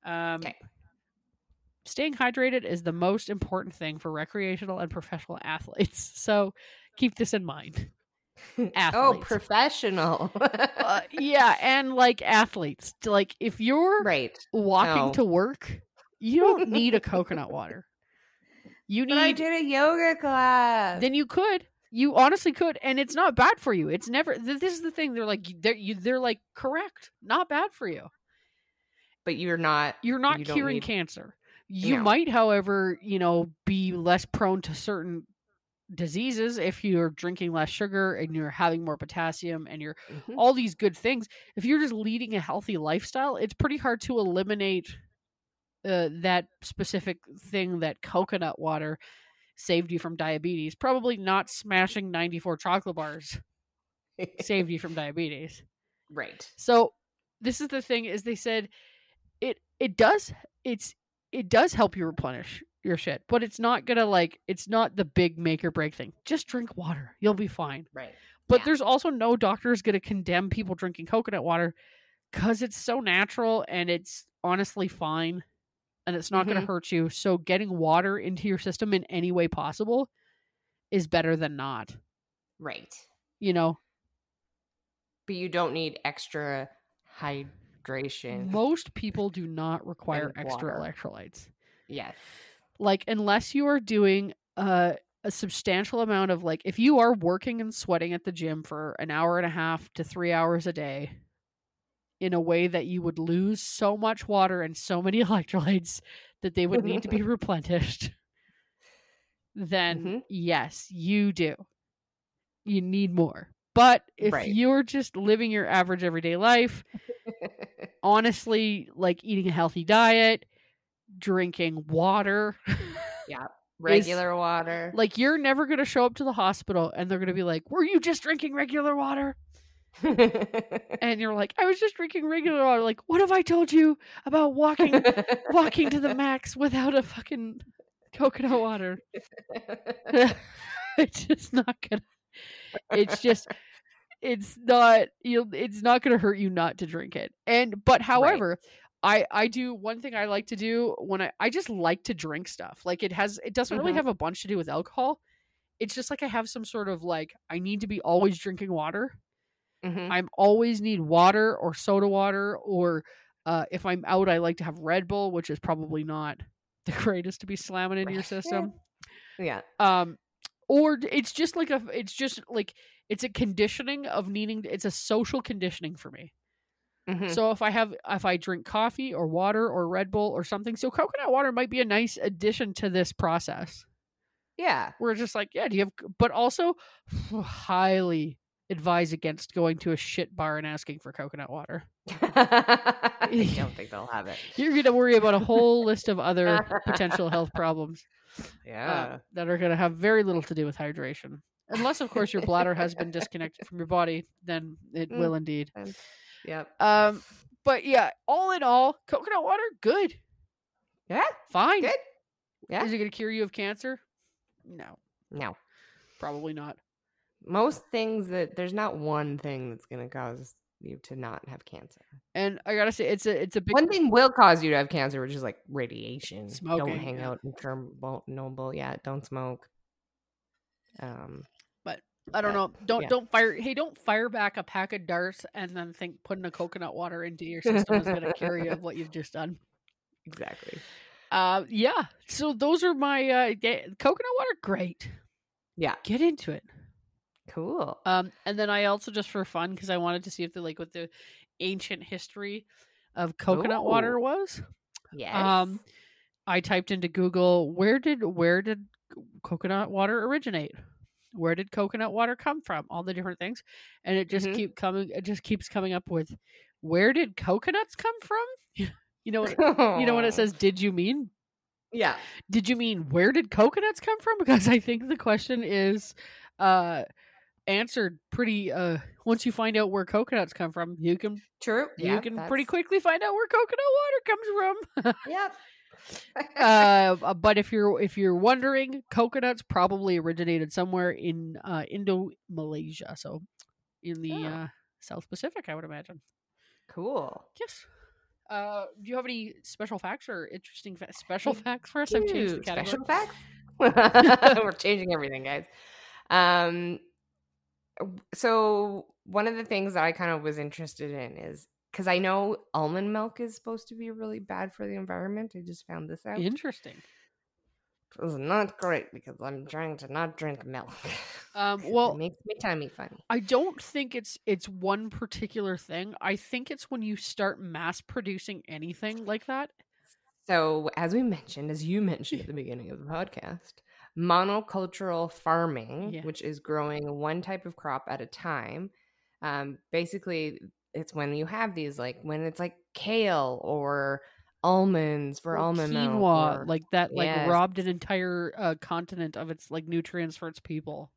um Okay. staying hydrated is the most important thing for recreational and professional athletes so keep this in mind oh, professional. uh, yeah and like athletes like if you're right. walking No. to work you don't need a coconut water you But I did a yoga class. then you could you honestly could and it's not bad for you it's never this is the thing they're like they're you they're like correct not bad for you but you're not. you're not You curing need- cancer you No. might however you know be less prone to certain diseases if you're drinking less sugar and you're having more potassium and you're Mhm. all these good things if you're just leading a healthy lifestyle it's pretty hard to eliminate uh, that specific thing that coconut water saved you from diabetes probably not smashing 94 chocolate bars saved you from diabetes right. so this is the thing is they said it it does it's it does help you replenish your shit, but it's not gonna like it's not the big make or break thing. Just drink water. You'll be fine. Right. But Yeah. there's also no doctor's gonna condemn people drinking coconut water because it's so natural and it's honestly fine and it's not gonna Mhm. hurt you. So getting water into your system in any way possible is better than not. Right. You know, But you don't need extra hydration. most people do not require extra water. electrolytes. yes. Like unless you are doing uh, a substantial amount of like if you are working and sweating at the gym for an hour and a half to 3 hours a day in a way that you would lose so much water and so many electrolytes that they would need to be replenished then Mhm. yes you do you need more but if Right. you're just living your average everyday life honestly like eating a healthy diet drinking water Yeah. Regular water. Like you're never gonna show up to the hospital and they're gonna be like, "Were you just drinking regular water?" And you're like, "I was just drinking regular water." Like, what have I told you about walking walking to the max without a fucking coconut water? it's just not gonna. It's just. It's not you. It's not gonna hurt you not to drink it. And but however. I, I do one thing I like to do when I, I just like to drink stuff. Like it has it doesn't really Mhm. have a bunch to do with alcohol. It's just like I have some sort of like I need to be always drinking water. Mhm. I'm always need water or soda water or uh, if I'm out I like to have Red Bull, which is probably not the greatest to be slamming into your system. yeah. Um or it's just like a it's just like it's a conditioning of needing it's a social conditioning for me. Mhm. So if I have if I drink coffee or water or Red Bull or something, so coconut water might be a nice addition to this process. yeah. We're just like, yeah, do you have but also highly advise against going to a shit bar and asking for coconut water. I don't think they'll have it. You're going to worry about a whole list of other potential health problems uh, Yeah. that are going to have very little to do with hydration. Unless of course your bladder has been disconnected from your body, then it Mm. will indeed. Yep. Um but yeah, all in all, coconut water good. Yeah. Fine. Good. Yeah. Is it going to cure you of cancer? No, No. probably not. Most things that there's not one thing that's going to cause you to not have cancer. And I gotta say, it's a it's a big One thing will cause you to have cancer, which is like radiation. Smoking, don't hang yeah. out in Chernobyl. Yeah, don't smoke. Um, I don't know. Don't yeah. don't fire. Hey, don't fire back a pack of darts and then think putting a coconut water into your system is gonna cure you of what you've just done. exactly. Uh, yeah. So those are my uh, coconut water. Great. Yeah. Get into it. Cool. Um, and then I also just for fun because I wanted to see if the like what the ancient history of coconut water was. Yes. Um, I typed into Google where did where did coconut water originate? Where did coconut water come from? All the different things, and it just Mhm. keep coming. It just keeps coming up with where did coconuts come from? you know you know when it says did you mean Yeah. did you mean where did coconuts come from? Because I think the question is uh answered pretty uh once you find out where coconuts come from, you can True. you can pretty quickly find out where coconut water comes from. Yep. Uh but if you're if you're wondering, coconuts probably originated somewhere in uh Indo Malaysia, so in the Oh. uh South Pacific, I would imagine. cool. Yes. Uh, do you have any special facts or interesting fa- special facts for us? I've changed the category. Special facts. We're changing everything, guys. Um, so one of the things that I kind of was interested in is because I know almond milk is supposed to be really bad for the environment. I just found this out. Interesting. It was not great because I'm trying to not drink milk. Um, well, it makes my tummy funny. I don't think it's it's one particular thing. I think it's when you start mass producing anything like that. So, as we mentioned, as you mentioned at the beginning of the podcast, monocultural farming, Yeah. which is growing one type of crop at a time, um, basically, it's when you have these, like when it's like kale or almonds for or almond milk, quinoa, or- like that, like Yes. robbed an entire uh, continent of its like nutrients for its people.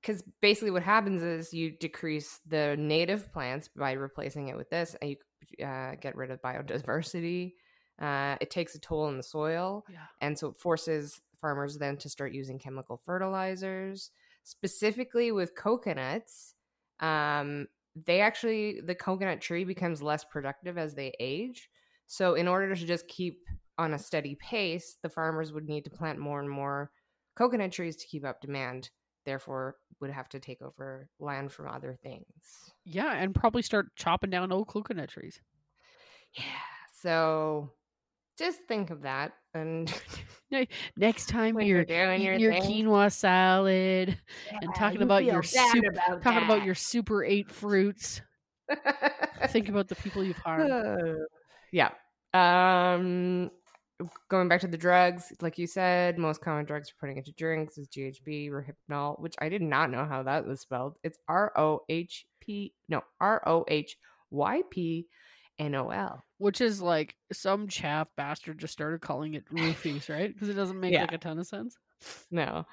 because basically what happens is you decrease the native plants by replacing it with this and you uh, get rid of biodiversity uh, it takes a toll on the soil Yeah. and so it forces farmers then to start using chemical fertilizers specifically with coconuts um, they actually the coconut tree becomes less productive as they age so in order to just keep on a steady pace the farmers would need to plant more and more coconut trees to keep up demand therefore would have to take over land from other things Yeah, and probably start chopping down old coconut trees. yeah so just think of that and Next time when you're you're doing your, your quinoa salad, and talking you about your soup- about talking about your super eight fruits, think about the people you've harmed. Uh, yeah. Um, going back to the drugs, like you said, most common drugs for putting into drinks is GHB or Hypnol, which I did not know how that was spelled. It's R O H P, no, R O H Y P N O L. Which is like some chaff bastard just started calling it roofies, right? Because it doesn't make Yeah. like a ton of sense. No.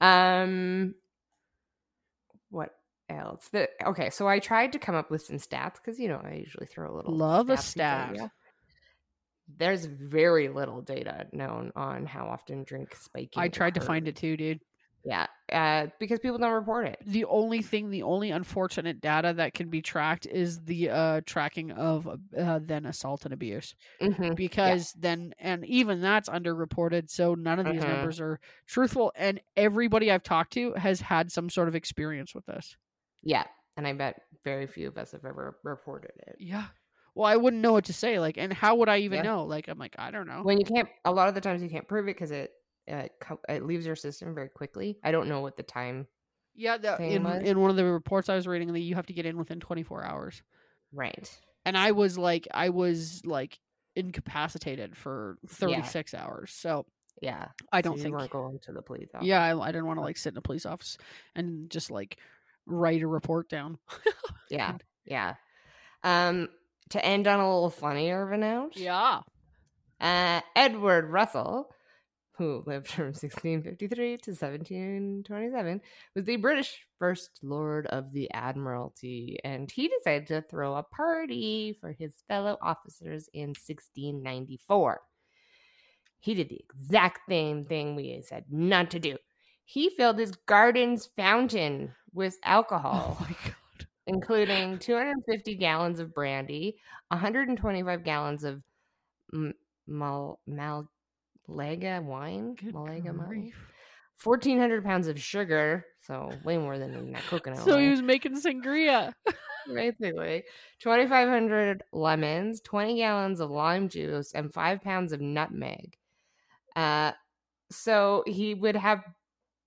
Um, what else? The okay, so I tried to come up with some stats because you know I usually throw a little Love a stat. There's very little data known on how often drink spiking. I tried to find it too, dude. Yeah, uh, because people don't report it. The only thing, the only unfortunate data that can be tracked is the uh, tracking of uh, then assault and abuse. Mhm. because then and even that's underreported so none of these Mhm. numbers are truthful and everybody i've talked to has had some sort of experience with this Yeah, and I bet very few of us have ever reported it. yeah well i wouldn't know what to say like and how would i even Yeah. know like i'm like i don't know When you can't, a lot of the times you can't prove it because it uh, co- it leaves your system very quickly. I don't know what the time. yeah the, in, was. in one of the reports i was reading that you have to get in within 24 hours Right. and i was like i was like incapacitated for 36 hours so Yeah. i don't you think weren't going to the police. Office. yeah I, I didn't want to like sit in a police office and just like write a report down Yeah. Yeah. Um, to end on a little funnier of a note, yeah uh, Edward Russell, who lived from 1653 to 1727, was the British First Lord of the Admiralty, and he decided to throw a party for his fellow officers in 1694. He did the exact same thing we said not to do. He filled his garden's fountain with oh alcohol Oh my god. including 250 gallons of brandy, 125 gallons of m- mal Malaga wine, Good Malaga wine, 1400 pounds of sugar, so way more than in that coconut So he was making sangria. basically. 2500 lemons, 20 gallons of lime juice, and five pounds of nutmeg. Uh, so he would have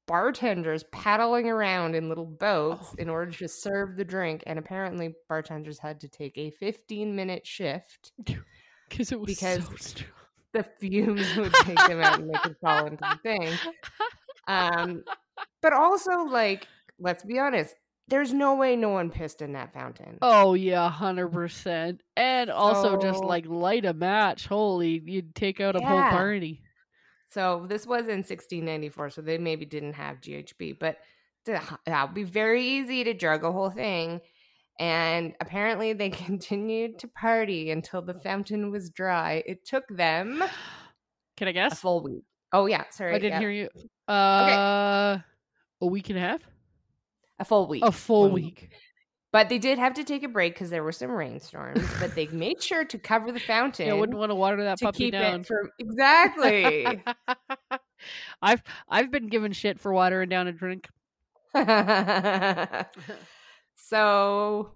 bartenders paddling around in little boats oh. in order to serve the drink. And apparently, bartenders had to take a 15 minute shift because it was because so the fumes would take them out and they could fall into the thing. Um, but also, like, let's be honest, there's no way no one pissed in that fountain. Oh yeah, hundred percent. And also so, just like light a match. Holy, you'd take out a yeah. whole party. So this was in 1694, so they maybe didn't have GHB, but that would be very easy to drug a whole thing. And apparently, they continued to party until the fountain was dry. It took them. Can I guess? A full week. Oh yeah, sorry. I didn't hear you. Uh, okay. a week and a half. A full week. A full week. week. But they did have to take a break because there were some rainstorms. but they made sure to cover the fountain. Yeah, wouldn't want to water that to puppy keep down. It from... Exactly. I've I've been given shit for watering down a drink. so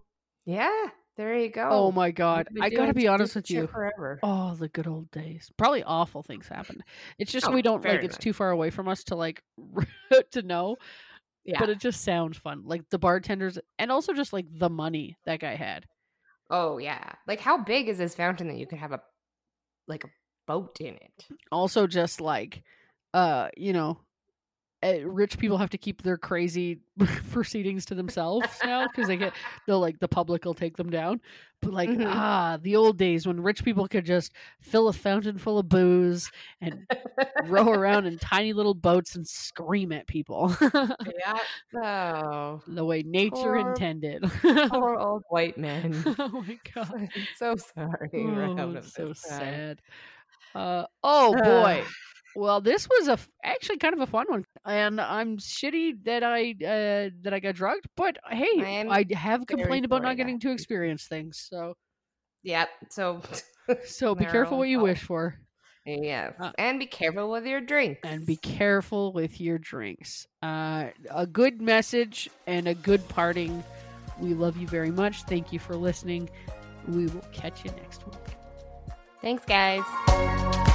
yeah, there you go. Oh my god. I gotta be honest with you. Forever. Oh, the good old days. Probably awful things happened. It's just oh, we don't like it's too far away from us to like to know. Yeah. But it just sounds fun. Like the bartenders and also just like the money that guy had. Oh yeah. Like how big is this fountain that you could have a like a boat in it? Also just like uh, you know, rich people have to keep their crazy proceedings to themselves now because they get they'll like the public will take them down. But like mm-hmm. ah the old days when rich people could just fill a fountain full of booze and row around in tiny little boats and scream at people. Yeah oh the way nature poor, intended. poor old white men. Oh my god. I'm so sorry oh, so sad. Uh, oh boy well, this was a f- actually kind of a fun one, and I'm shitty that I uh, that I got drugged. But hey, I, I have complained about not getting to experience things. So, yeah. So, so be careful what you wish for. Yeah, uh, and be careful with your drinks. And be careful with your drinks. Uh, a good message and a good parting. We love you very much. Thank you for listening. We will catch you next week. Thanks, guys.